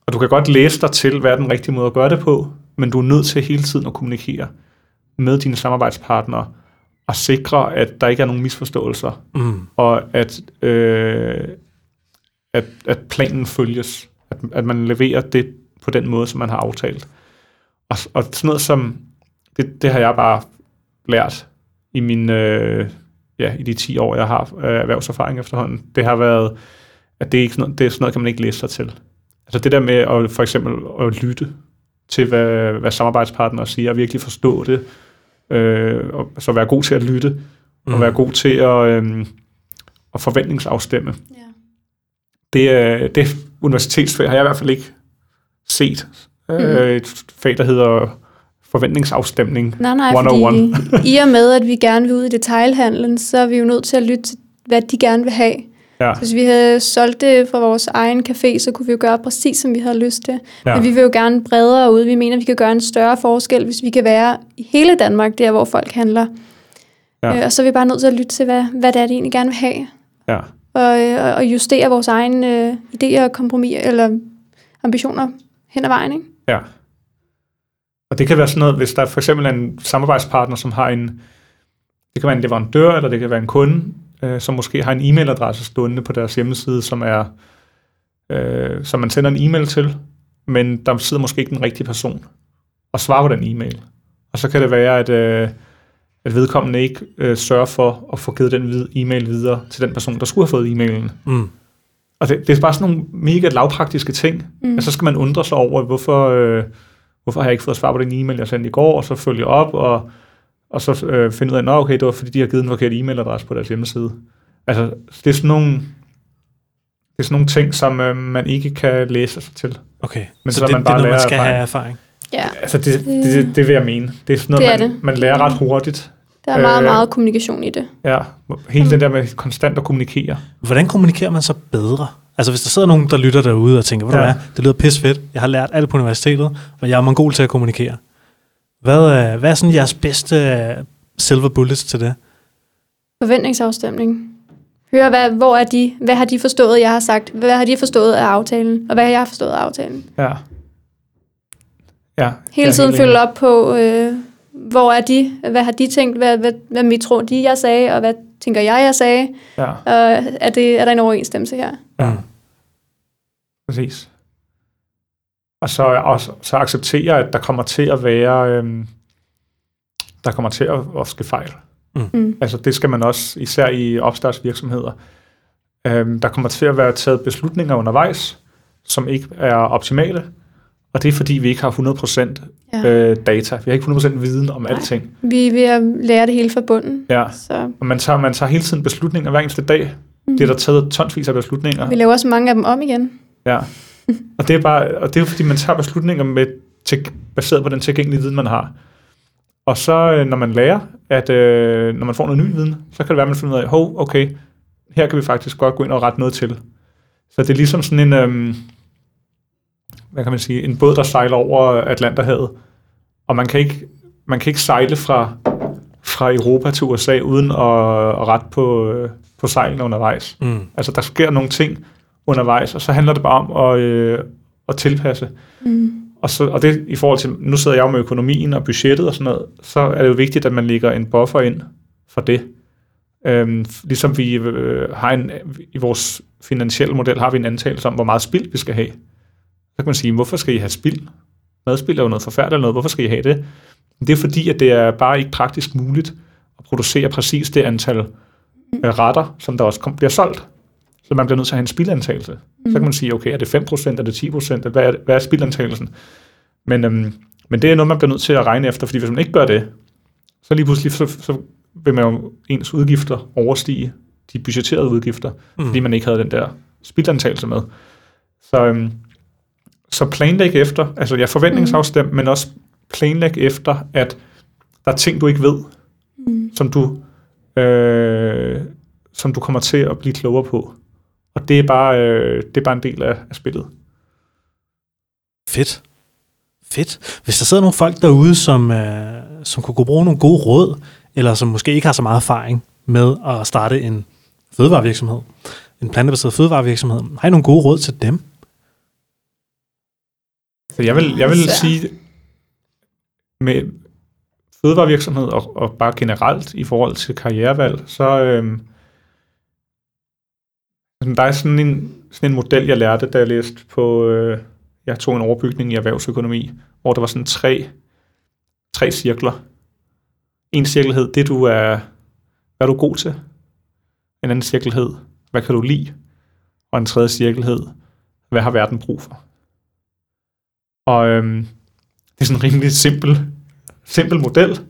og du kan godt læse dig til, hvad er den rigtige måde at gøre det på, men du er nødt til hele tiden at kommunikere med dine samarbejdspartnere og sikre, at der ikke er nogen misforståelser, Mm. og at, øh, at, at planen følges. At, at man leverer det på den måde, som man har aftalt. Og, og sådan noget som, det, det har jeg bare lært i min, øh, ja, i de 10 år, jeg har øh, erhvervserfaring efterhånden. Det har været, at det er, ikke sådan noget, det er sådan noget, kan man ikke læse sig til. Altså det der med at for eksempel at lytte til, hvad, hvad samarbejdspartnere siger, og virkelig forstå det, øh, og så være god til at lytte, mm. og være god til at, øh, at forventningsafstemme. Ja. Det, er- det universitetsfag har jeg i hvert fald ikke set. Mm. Øh, et fag, der hedder forventningsafstemning. Nej, nej, 101. fordi i og med, at vi gerne vil ud i detailhandlen, så er vi jo nødt til at lytte til, hvad de gerne vil have. Ja, Hvis vi havde solgt det fra vores egen café, så kunne vi jo gøre præcis, som vi havde lyst til. ja. Men vi vil jo gerne bredere ud. Vi mener, vi kan gøre en større forskel, hvis vi kan være i hele Danmark, der hvor folk handler. Ja. Øh, og så er vi bare nødt til at lytte til, hvad, hvad det er, de egentlig gerne vil have. ja. Og, øh, og justere vores egne øh, idéer og kompromis eller ambitioner hen ad vejen. Ikke? Ja. Og det kan være sådan noget, hvis der for eksempel er en samarbejdspartner, som har en, det kan være en leverandør, eller det kan være en kunde, øh, som måske har en e-mailadresse stående på deres hjemmeside, som er, øh, som man sender en e-mail til, men der sidder måske ikke den rigtige person og svarer på den e-mail. Og så kan det være, at, øh, at vedkommende ikke øh, sørger for at få givet den e-mail videre til den person, der skulle have fået e-mailen. Mm. Og det, det er bare sådan nogle mega lavpraktiske ting. Mm. Og så skal man undre sig over, hvorfor, øh, hvorfor har jeg ikke fået svar på den e-mail, jeg sendte i går, og så følge op, og, og så øh, finde ud af, at okay, det var fordi, de har givet en forkert e-mailadresse på deres hjemmeside. Altså, det er sådan nogle, det er sådan nogle ting, som øh, man ikke kan læse sig til. Okay, Men så, så det, man det er bare noget, man skal erfaring. have erfaring. Ja. Altså, det, det, det, det vil jeg mene. Det er sådan noget, Det er man, det. man lærer ret hurtigt. Der er meget, Øh. meget kommunikation i det. Ja, hele den der med konstant at kommunikere. Hvordan kommunikerer man så bedre? Altså hvis der sidder nogen, der lytter derude og tænker, ved du Ja. hvad, det lyder pis fedt, jeg har lært alt på universitetet, og jeg er mongol til at kommunikere. Hvad, øh, hvad er sådan jeres bedste øh, silver bullets til det? Forventningsafstemning. Hør, hvad, hvor er de? Hvad har de forstået, jeg har sagt? Hvad har de forstået af aftalen? Og hvad har jeg forstået af aftalen? Ja. Ja. Hele tiden helt følge op på, øh, hvor er de? Hvad har de tænkt? Hvad, hvad, hvad mit tror de, jeg sagde? Og hvad tænker jeg, jeg sagde? Ja, Og er, det, er der en overensstemmelse her? ja. Præcis. Og så, også, så acceptere, at der kommer til at være, øhm, der kommer til at, at ske fejl. Mm. Altså det skal man også, især i opstartsvirksomheder. Øhm, der kommer til at være taget beslutninger undervejs, som ikke er optimale. Og det er fordi, vi ikke har 100% Ja. øh, data. Vi har ikke 100% viden om alting. Vi er ved at lære det hele fra bunden. Ja. Så Og man tager, man tager hele tiden beslutninger hver eneste dag. mm. Det er der taget tonsvis af beslutninger. vi laver også mange af dem om igen. Ja. Og det er bare, og det er fordi, man tager beslutninger med, til, baseret på den tilgængelige viden, man har. Og så, øh, når man lærer, at øh, når man får noget ny viden, så kan det være, at man finder ud af, hov, okay, her kan vi faktisk godt gå ind og rette noget til. Så det er ligesom sådan en, øhm, hvad kan man sige, en båd, der sejler over Atlanterhavet. Og man kan ikke, man kan ikke sejle fra, fra Europa til USA, uden at, at rette på, øh, på sejlene undervejs. Mm. Altså, der sker nogle ting undervejs, og så handler det bare om at, øh, at tilpasse. Mm. Og, så, og det i forhold til, nu sidder jeg jo med økonomien og budgettet og sådan noget, så er det jo vigtigt, at man lægger en buffer ind for det. Øhm, ligesom vi øh, har en, i vores finansielle model har vi en antagelse om, hvor meget spild vi skal have. Så kan man sige, hvorfor skal I have spild? Madspild er jo noget forfærdeligt noget, hvorfor skal I have det? Det er fordi, at det er bare ikke praktisk muligt at producere præcis det antal øh, retter, som der også kom, bliver solgt. Så man bliver nødt til at have en spildantagelse. Mm. Så kan man sige, okay, er det 5%, er det 10%, hvad er, hvad er spildantagelsen? Men, øhm, men det er noget, man bliver nødt til at regne efter, fordi hvis man ikke gør det, så lige pludselig så, så vil man jo ens udgifter overstige de budgetterede udgifter, mm. fordi man ikke havde den der spildantagelse med. Så, øhm, så planlæg efter, altså jeg forventningsafstem, mm. men også planlæg efter, at der er ting, du ikke ved, Mm. som du, øh, som du kommer til at blive klogere på. Og det er bare, øh, det er bare en del af, af spillet. Fedt. Fedt. Hvis der sidder nogle folk derude, som, øh, som kunne bruge nogle gode råd, eller som måske ikke har så meget erfaring med at starte en fødevarevirksomhed, en plantebaseret fødevarevirksomhed, har I nogle gode råd til dem? Så jeg vil, jeg vil Så- sige, med fødevarevirksomhed og, og bare generelt i forhold til karrierevalg, så øhm, altså, der er sådan en, sådan en model, jeg lærte, da jeg læste på, øh, jeg tog en overbygning i erhvervsøkonomi, hvor der var sådan tre, tre cirkler. En cirkel hed, det du er, hvad er du god til? En anden cirkel hed, hvad kan du lide? Og en tredje cirkel hed, hvad har verden brug for? Og øhm, det er sådan en rimelig simpel, simpel model,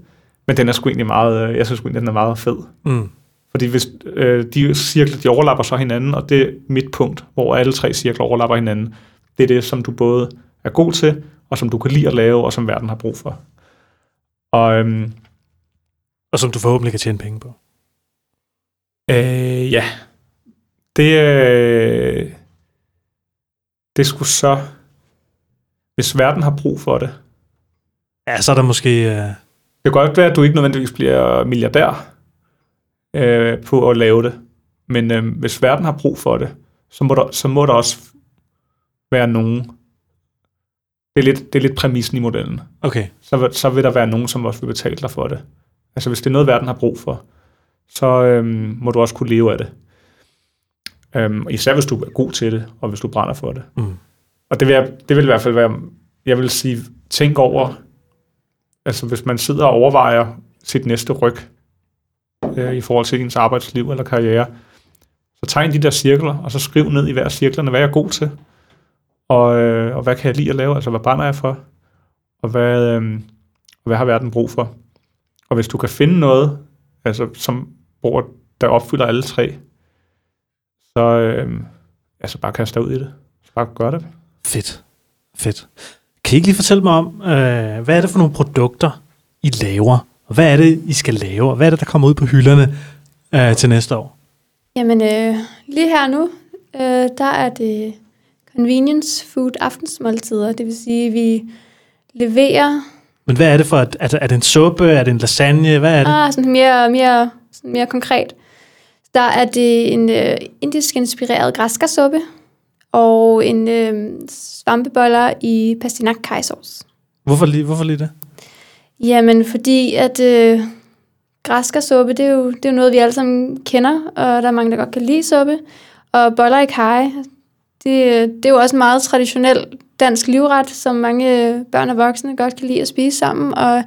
men den er sgu egentlig meget, øh, jeg synes sgu egentlig, den er meget fed. Mm. Fordi hvis øh, de cirkler, de overlapper så hinanden, og det er mit punkt, hvor alle tre cirkler overlapper hinanden, det er det, som du både er god til, og som du kan lide at lave, og som verden har brug for. Og øhm, Og som du forhåbentlig kan tjene penge på. øh, ja, det, øh, det skulle så, hvis verden har brug for det, Ja, så er der måske... Øh, Det kan godt være, at du ikke nødvendigvis bliver milliardær øh, på at lave det. Men øh, hvis verden har brug for det, så må der, så må der også være nogen. Det er lidt, det er lidt præmissen i modellen. okay, Så, så vil der være nogen, som også vil betale dig for det. Altså hvis det er noget, verden har brug for, så øh, må du også kunne leve af det. Øhm, især hvis du er god til det, og hvis du brænder for det. Mm. Og det vil, jeg, det vil i hvert fald være, jeg vil sige, tænk over, altså hvis man sidder og overvejer sit næste ryg øh, i forhold til ens arbejdsliv eller karriere, så tegn de der cirkler, og så skriv ned i hver cirklerne, hvad jeg er god til, og, øh, og hvad kan jeg lide at lave, altså hvad brænder jeg for, og hvad, øh, og hvad har verden brug for. Og hvis du kan finde noget, altså som, hvor der opfylder alle tre, så øh, altså bare kast dig ud i det. Så bare gør det. fedt. Fedt. Kan I ikke lige fortælle mig om, øh, hvad er det for nogle produkter, I laver? Og hvad er det, I skal lave? Og hvad er det, der kommer ud på hylderne øh, til næste år? Jamen, øh, lige her nu, øh, der er det convenience food aftensmåltider. Det vil sige, at vi leverer Men hvad er det for? et- Er det, er det en suppe? Er det en lasagne? Hvad er det? ah, sådan mere, mere, sådan mere konkret. Der er det en øh, indisk inspireret græskarsuppe og en øh, svampeboller i pastinak kajsovs. Hvorfor lige, hvorfor lige det? Jamen, fordi at øh, græskarsuppe, det er, jo, det er jo noget, vi alle sammen kender, og der er mange, der godt kan lide suppe. Og boller i kaj, det, det er jo også en meget traditionel dansk livret, som mange øh, børn og voksne godt kan lide at spise sammen. Og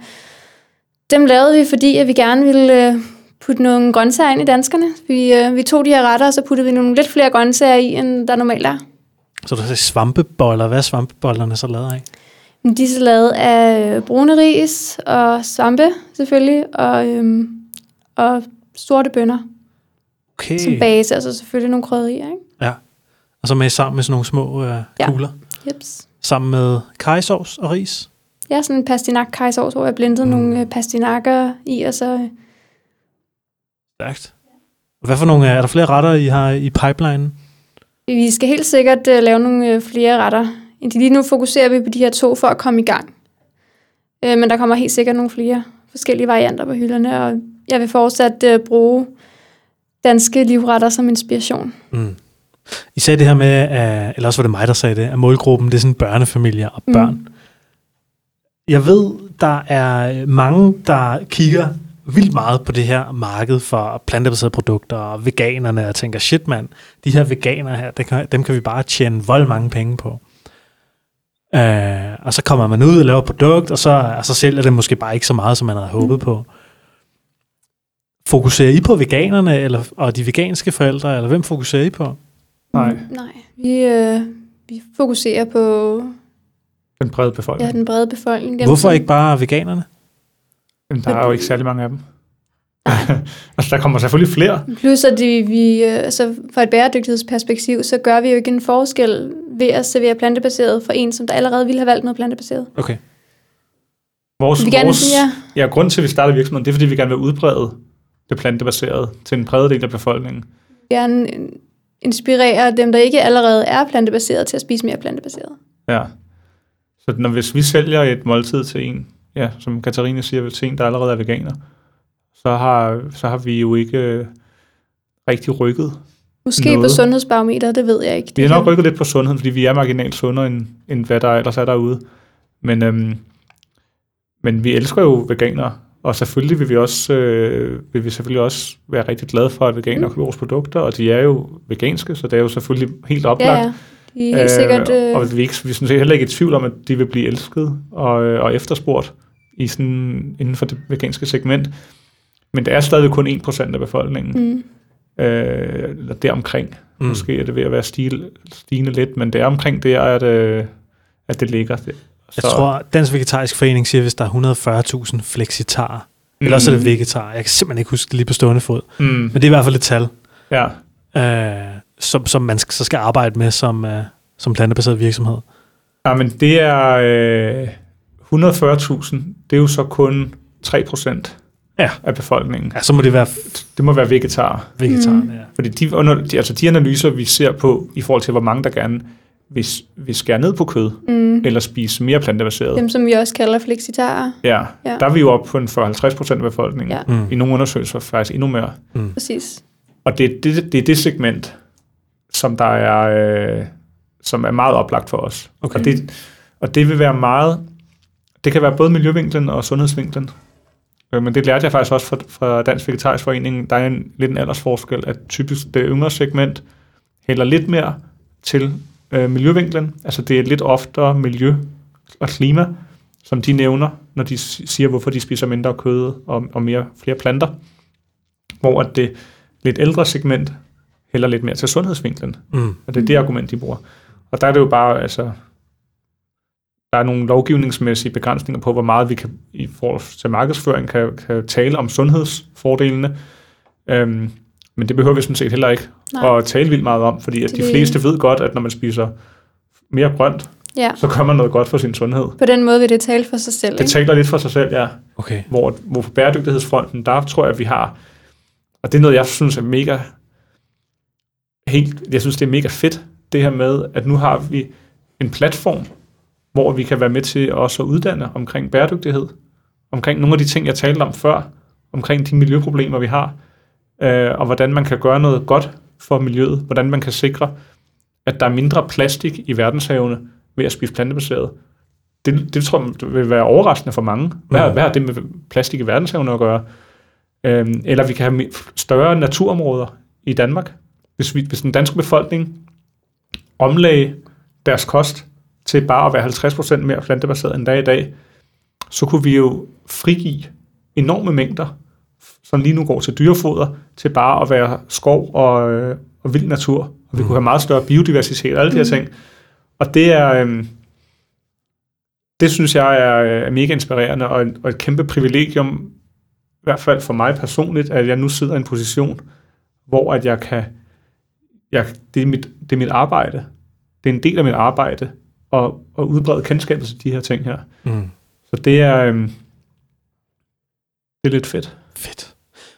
dem lavede vi, fordi at vi gerne ville øh, putte nogle grøntsager ind i danskerne. Vi, øh, vi tog de her retter, og så puttede vi nogle lidt flere grøntsager i, end der normalt er. Så du sagde svampeboller. Hvad er svampebollerne så lavet af? De er så lavet af øh, brune ris og svampe selvfølgelig, og, øhm, og sorte bønner Okay. som base, altså selvfølgelig nogle krydderier, ikke? Ja. Og så med sammen med sådan nogle små øh, Ja. kugler. Jeps. Sammen med kajsovs og ris. Ja, sådan en pastinak kajsovs, hvor jeg blendede Mm. nogle øh, pastinakker i, og så... øh, Stærkt. Hvad for nogle, er der flere retter, I har i pipeline? Vi skal helt sikkert uh, lave nogle uh, flere retter. Lige nu fokuserer vi på de her to for at komme i gang. Uh, men der kommer helt sikkert nogle flere forskellige varianter på hylderne, og jeg vil fortsat uh, bruge danske livretter som inspiration. Mm. I sagde det her med, at, eller også var det mig, der sagde det, at målgruppen det er sådan børnefamilier og Mm. børn. Mm. Jeg ved, der er mange, der kigger vildt meget på det her marked for plantebaserede produkter og veganerne og tænker, shit mand, de her veganer her, det kan, dem kan vi bare tjene vold mange penge på. Uh, og så kommer man ud og laver produkt, og så, og så sælger det måske bare ikke så meget, som man havde håbet på. Fokuserer I på veganerne eller, og de veganske forældre, eller hvem fokuserer I på? Nej, Mm, Nej. Vi, øh, vi fokuserer på den brede ja, befolkning. den brede befolkning. Dem, Hvorfor som- ikke bare veganerne? Men der er jo ikke særlig mange af dem. altså, der kommer selvfølgelig flere. Plus at de, vi, øh, altså fra et bæredygtighedsperspektiv, så gør vi jo ikke en forskel ved at servere plantebaseret for en, som der allerede ville have valgt noget plantebaseret. Okay. Vores, Vi gerne, ja, ja, grund til, at vi starter virksomheden, det er, fordi vi gerne vil udbrede det plantebaserede til en bred del af befolkningen. gerne øh, inspirere dem, der ikke allerede er plantebaseret, til at spise mere plantebaseret. Ja. Så når, hvis vi sælger et måltid til en, ja, som Katarina siger, til en, der allerede er veganer, så har, så har vi jo ikke øh, rigtig rykket. Måske Noget. på sundhedsbarometer, det ved jeg ikke. Vi har nok rykket lidt på sundheden, fordi vi er marginalt sundere, end, end hvad der ellers er derude. Men, øhm, men vi elsker jo veganere, og selvfølgelig vil vi også øh, vil vi selvfølgelig også være rigtig glade for, at veganere køber vores produkter, og de er jo veganske, så det er jo selvfølgelig helt oplagt. Ja, ja. De er helt sikkert... Øh, og vi ikke, vi er sådan set heller ikke i tvivl om, at de vil blive elsket og, øh, og efterspurgt i sådan, inden for det veganske segment. Men det er stadig kun 1% af befolkningen, mm, øh, eller deromkring. Mm. Måske er det ved at være stil, stigende lidt, men det er omkring der, at, øh, at det ligger. Det. Jeg tror, Dansk Vegetarisk Forening siger, hvis der er 140.000 flexitarer, mm. eller også er det vegetarer. Jeg kan simpelthen ikke huske det lige på stående fod. Mm, Men det er i hvert fald et tal, ja, øh, som, som man skal, så skal arbejde med som, øh, som plantebaseret virksomhed. ja, men det er øh, 140.000, det er jo så kun 3% Ja. af befolkningen. Ja, så må det være Det må være vegetarer. vegetarerne. Mm. Ja. Fordi de, under, de, altså de analyser, vi ser på, i forhold til, hvor mange der gerne vil, vil skære ned på kød, mm, eller spise mere plantebaseret, dem, som vi også kalder flexitarer. ja, Ja. der er vi jo oppe på en 40-50% af befolkningen. Ja. Mm. I nogle undersøgelser faktisk endnu mere. Præcis. Og det, er det, det er det segment, som der er, øh, som er meget oplagt for os. Okay. Og, det, og det vil være meget, det kan være både miljøvinklen og sundhedsvinklen. Øh, Men det lærte jeg faktisk også fra, fra Dansk Vegetarisk Forening. Der er en, lidt en aldersforskel, at typisk det yngre segment hælder lidt mere til øh, miljøvinklen. Altså det er lidt oftere miljø og klima, som de nævner, når de si- siger, hvorfor de spiser mindre kød og, og mere, flere planter. Hvor at det lidt ældre segment hælder lidt mere til sundhedsvinklen. Mm. Og det er det argument, de bruger. Og der er det jo bare, altså, der er nogle lovgivningsmæssige begrænsninger på, hvor meget vi kan i forhold til markedsføring kan, kan tale om sundhedsfordelene. Øhm, men det behøver vi sådan set heller ikke Nej. at tale vildt meget om, fordi at de Det- fleste ved godt, at når man spiser mere grønt, Ja. så gør man noget godt for sin sundhed. På den måde vil det tale for sig selv, Det taler lidt for sig selv, ja. Okay. Hvor, hvor på bæredygtighedsfronten, der tror jeg, at vi har, og det er noget, jeg synes er mega, helt, jeg synes, det er mega fedt, det her med, at nu har vi en platform, hvor vi kan være med til også at uddanne omkring bæredygtighed, omkring nogle af de ting, jeg talte om før, omkring de miljøproblemer, vi har, øh, og hvordan man kan gøre noget godt for miljøet, hvordan man kan sikre, at der er mindre plastik i verdenshavene ved at spise plantebaseret. Det, det tror jeg vil være overraskende for mange. Hvad, mm. hvad har det med plastik i verdenshavene at gøre? Øhm, eller vi kan have større naturområder i Danmark. Hvis, vi, hvis den danske befolkning omlagde deres kost til bare at være 50% mere plantebaseret end er i dag, så kunne vi jo frigive enorme mængder, som lige nu går til dyrefoder, til bare at være skov og, øh, og vild natur. Og vi kunne have meget større biodiversitet og alle de her ting. Og det er... øhm, det synes jeg er, er mega inspirerende og, et- og et kæmpe privilegium, i hvert fald for mig personligt, at jeg nu sidder i en position, hvor at jeg kan, jeg, det, er mit, det er mit arbejde. Det er en del af mit arbejde at, at udbrede kendskabet til de her ting her. Mm. Så det er, øhm, det er lidt fedt. Fedt.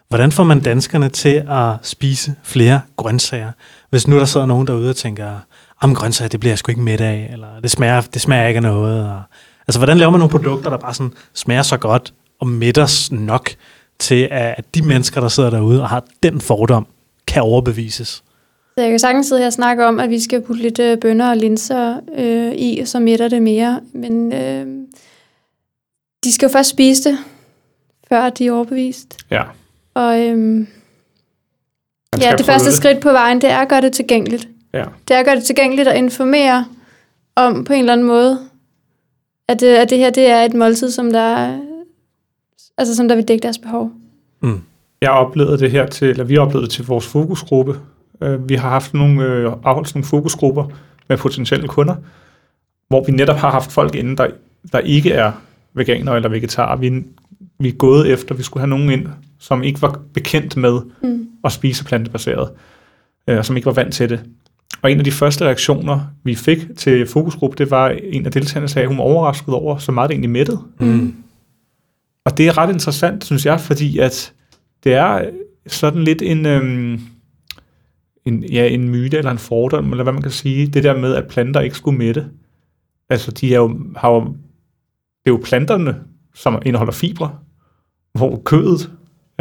Hvordan får man danskerne til at spise flere grøntsager? Hvis nu der sidder nogen derude og tænker, om grøntsager, det bliver jeg sgu ikke midt af, eller det smager, det smager ikke af noget. Og, altså, hvordan laver man nogle produkter, der bare sådan smager så godt og mætter nok til, at de mennesker, der sidder derude og har den fordom, kan overbevises? Så jeg kan sagtens sidde her og snakke om, at vi skal putte lidt øh, bønner og linser øh, i, så mætter det mere. Men øh, de skal jo først spise det, før de er overbevist. Ja. Og Man ja, det første skridt på vejen, det er at gøre det tilgængeligt. Ja. Det er at gøre det tilgængeligt og informere om på en eller anden måde, at, det, at det her det er et måltid, som der, altså, som der vil dække deres behov. Mm. Jeg oplevede det her til, eller vi oplevede det til vores fokusgruppe. Øh, Vi har haft nogle, øh, afholdt nogle fokusgrupper med potentielle kunder, hvor vi netop har haft folk inde, der, der ikke er veganer eller vegetarer. Vi, vi er gået efter, vi skulle have nogen ind, som ikke var bekendt med Mm. at spise plantebaseret, øh, og som ikke var vant til det. Og en af de første reaktioner, vi fik til fokusgruppe, det var en af deltagerne, der sagde, at hun var overrasket over, så meget det egentlig mættede. Mm. Og det er ret interessant, synes jeg, fordi at det er sådan lidt en, øhm, en, ja, en myte eller en fordom, eller hvad man kan sige, det der med, at planter ikke skulle mætte. Altså, de er jo, har jo, det er jo planterne, som indeholder fibre, hvor kødet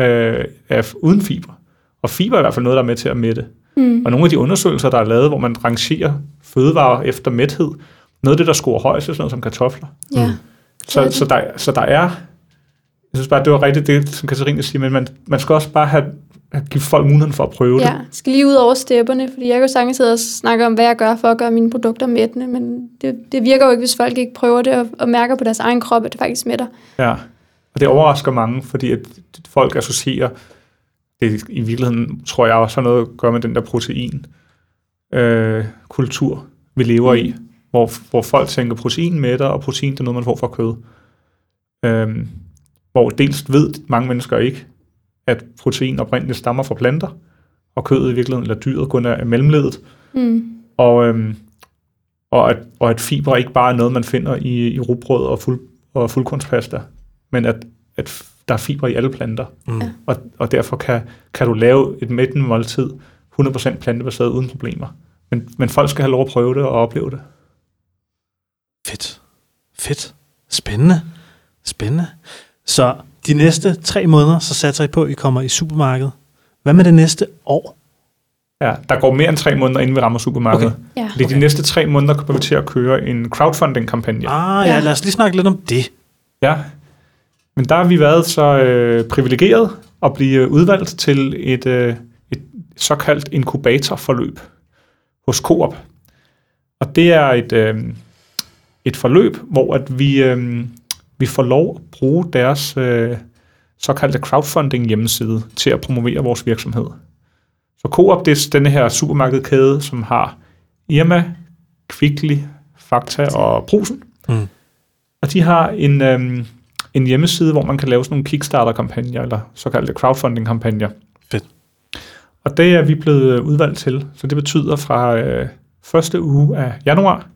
øh, er uden fiber. Og fiber er i hvert fald noget, der er med til at mætte. Mm. Og nogle af de undersøgelser, der er lavet, hvor man rangerer fødevarer efter mæthed, noget af det, der scorer højst, er sådan noget som kartofler. Ja. Mm. Så, Det så, der, så der er, jeg synes bare, det var rigtigt det, som Katarina siger, men man, man skal også bare have, have give folk muligheden for at prøve Ja, det. skal lige ud over stepperne, fordi jeg kan jo sagtens sidde og snakke om, hvad jeg gør for at gøre mine produkter mættende, men det, det virker jo ikke, hvis folk ikke prøver det og, og mærker på deres egen krop, at det faktisk mætter. Ja. Og det overrasker mange, fordi at folk associerer, det i virkeligheden tror jeg også har noget at gøre med den der protein øh, kultur, vi lever i, hvor, hvor folk tænker protein mætter, og protein det er noget, man får fra kød. Øhm, hvor dels ved mange mennesker ikke, at protein oprindeligt stammer fra planter, og kødet i virkeligheden, eller dyret kun er mellemledet, Mm. og, øhm, og, at, og at fiber ikke bare er noget, man finder i, i rugbrød og, fuld, og fuldkornspasta, men at, at der er fiber i alle planter. Mm. Og, og derfor kan, kan du lave et mættende måltid 100% plantebaseret uden problemer. Men, men folk skal have lov at prøve det og opleve det. Fedt. Fedt. Spændende. Spændende. Så de næste tre måneder, så satser I på, at I kommer i supermarkedet. Hvad med det næste år? Ja, der går mere end tre måneder, inden vi rammer supermarkedet. Okay. Okay. Ja. Fordi de næste tre måneder kommer vi til at køre en crowdfunding-kampagne. Ah, ja, Ja. lad os lige snakke lidt om det. Ja, men der har vi været så øh, privilegeret at blive udvalgt til et, øh, et såkaldt inkubatorforløb hos Coop. Og det er et, øh, et forløb, hvor at vi, øh, vi får lov at bruge deres øh, såkaldte crowdfunding hjemmeside til at promovere vores virksomhed. Så Coop, det er denne her supermarkedkæde, som har Irma, Kvickly, Fakta og Brusen. Mm. Og de har en, øhm, en hjemmeside, hvor man kan lave sådan nogle Kickstarter-kampagner, eller såkaldte crowdfunding-kampagner. Fedt. Og det er vi blevet øh, udvalgt til. Så det betyder fra øh, første uge af januar,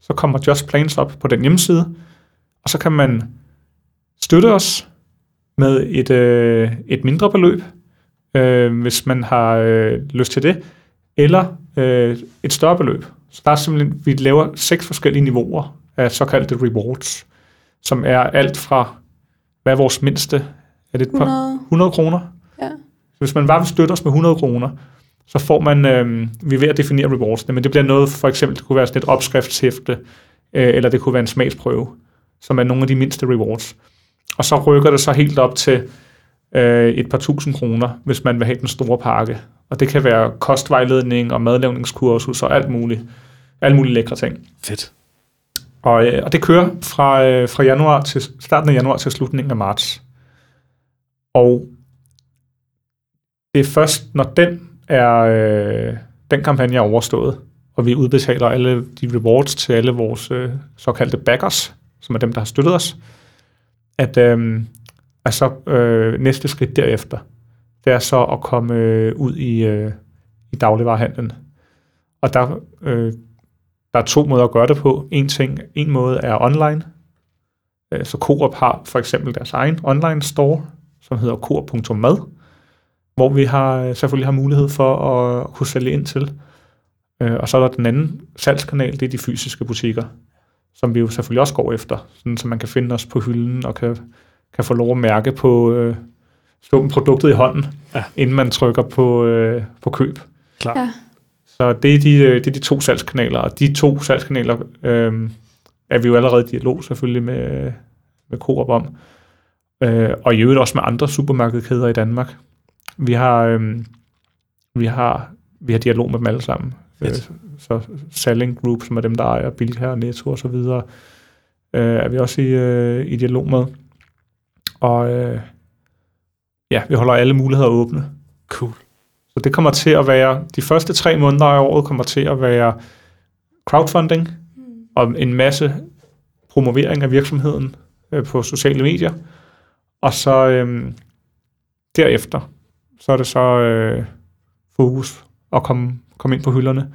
så kommer Just Plans op på den hjemmeside, og så kan man støtte os med et, øh, et mindre beløb, øh, hvis man har øh, lyst til det, eller øh, et større beløb. Så der er simpelthen, vi laver seks forskellige niveauer af såkaldte rewards, som er alt fra, hvad er vores mindste? Er det et par, 100. 100 kroner? Ja. Hvis man bare vil støtte os med 100 kroner, så får man, øh, vi er ved at definere rewards, men det bliver noget, for eksempel, det kunne være sådan et opskriftshæfte, øh, eller det kunne være en smagsprøve, som er nogle af de mindste rewards. Og så rykker det så helt op til øh, et par tusind kroner, hvis man vil have den store pakke. Og det kan være kostvejledning og madlavningskursus og alt muligt. Alle mulige lækre ting. Fedt. Og, øh, og det kører fra, øh, fra januar til starten af januar til slutningen af marts. Og det er først, når den er øh, den kampagne er overstået, og vi udbetaler alle de rewards til alle vores øh, såkaldte backers, som er dem, der har støttet os, at øh, altså, øh, næste skridt derefter, det er så at komme øh, ud i, øh, i dagligvarerhandlen. Og der, øh, der er to måder at gøre det på. En ting, en måde er online. Øh, Så Coop har for eksempel deres egen online store, som hedder coop.mad, hvor vi har øh, selvfølgelig har mulighed for at kunne sælge ind til. Øh, Og så er der den anden salgskanal, det er de fysiske butikker, som vi jo selvfølgelig også går efter, sådan, så man kan finde os på hylden og kan, kan få lov at mærke på, øh, stå med produktet i hånden, Ja. inden man trykker på, øh, på køb. Klar. Ja. Så det er, de, øh, det er de to salgskanaler, og de to salgskanaler øh, er vi jo allerede i dialog selvfølgelig med, med Coop om. Øh, og i øvrigt også med andre supermarkedkæder i Danmark. Vi har, øh, vi har, vi har dialog med dem alle sammen. Øh, så Selling Group, som er dem, der ejer Bilka, Netto og så videre, øh, er vi også i, øh, i dialog med. Og øh, ja, vi holder alle muligheder åbne. Cool. Så det kommer til at være, de første tre måneder af året kommer til at være crowdfunding og en masse promovering af virksomheden øh, på sociale medier. Og så øh, derefter, så er det så øh, fokus at komme, komme ind på hylderne.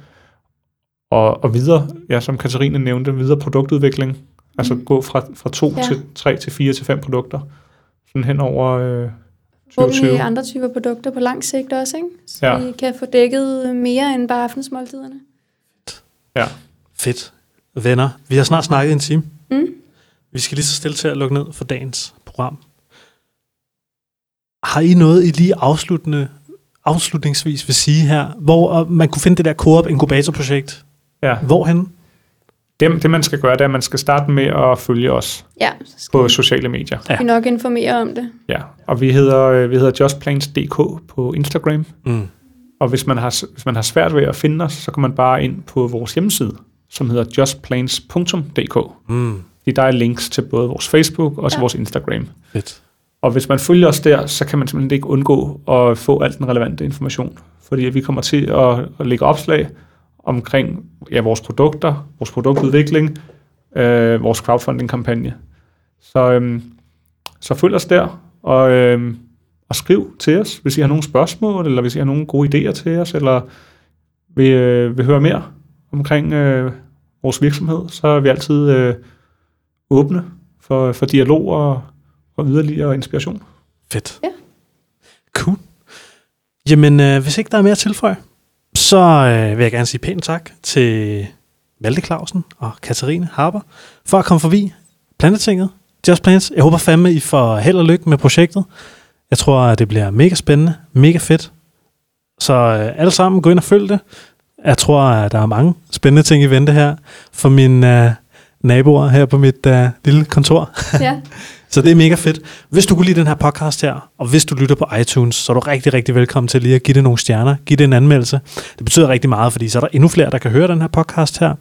Og, og videre, ja, som Katarina nævnte, videre produktudvikling. Altså Mm. gå fra, fra to Ja. ja. til tre til fire til fem produkter. Sådan hen over øh, Forhåbentlig 2020. andre typer produkter på lang sigt også, ikke? Så Ja. vi kan få dækket mere end bare aftensmåltiderne. Fedt. Venner, vi har snart snakket i en time. Mm. Vi skal lige så stille til at lukke ned for dagens program. Har I noget, I lige afsluttende, afslutningsvis vil sige her, hvor man kunne finde det der Coop Inkubator-projekt? Ja. Hvorhen? Det, det, man skal gøre, det er, at man skal starte med at følge os Ja, så skal på sociale medier. Ja. vi nok informere om det. Ja. Og vi hedder, øh, vi hedder justplans.dk på Instagram. Mm. Og hvis man, har, hvis man har svært ved at finde os, så kan man bare ind på vores hjemmeside, som hedder justplans.dk. Mm. Fordi der er links til både vores Facebook og til Ja. vores Instagram. Fedt. Og hvis man følger os der, så kan man simpelthen ikke undgå at få al den relevante information. Fordi vi kommer til at, at lægge opslag omkring ja, vores produkter, vores produktudvikling, øh, vores crowdfunding-kampagne. Så, øhm, så følg os der, og, øhm, og skriv til os, hvis I har nogle spørgsmål, eller hvis I har nogle gode idéer til os, eller vil, øh, vil høre mere omkring øh, vores virksomhed, så er vi altid øh, åbne for, for dialog og, og yderligere inspiration. Fedt. Ja. Cool. Jamen, øh, hvis ikke der er mere at tilføje, så øh, vil jeg gerne sige pænt tak til Malte Clausen og Katarine Harper for at komme forbi Plantetinget. Just Plants. Jeg håber fandme, I får held og lykke med projektet. Jeg tror, at det bliver mega spændende, mega fedt. Så øh, alle sammen, gå ind og følg det. Jeg tror, at der er mange spændende ting i vente her for mine øh, naboer her på mit øh, lille kontor. Ja, Så det er mega fedt. Hvis du kunne lide den her podcast her, og hvis du lytter på iTunes, så er du rigtig, rigtig velkommen til lige at give det nogle stjerner. Giv det en anmeldelse. Det betyder rigtig meget, fordi så er der endnu flere, der kan høre den her podcast her.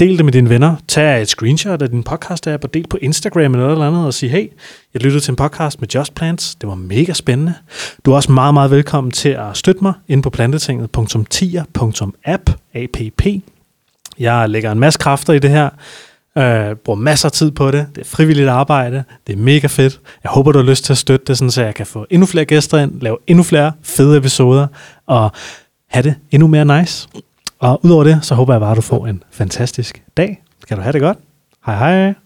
Del det med dine venner. Tag et screenshot af din podcast-app og del på Instagram eller noget eller andet og sig, hey, jeg lyttede til en podcast med Just Plants. Det var mega spændende. Du er også meget, meget velkommen til at støtte mig ind på plantetinget.tier.app. app. Jeg lægger en masse kræfter i det her. Øh, bruger masser af tid på det. Det er frivilligt arbejde. Det er mega fedt. Jeg håber, du har lyst til at støtte det, sådan, så jeg kan få endnu flere gæster ind, lave endnu flere fede episoder, og have det endnu mere nice. Og udover det, så håber jeg bare, at du får en fantastisk dag. Skal du have det godt. Hej hej.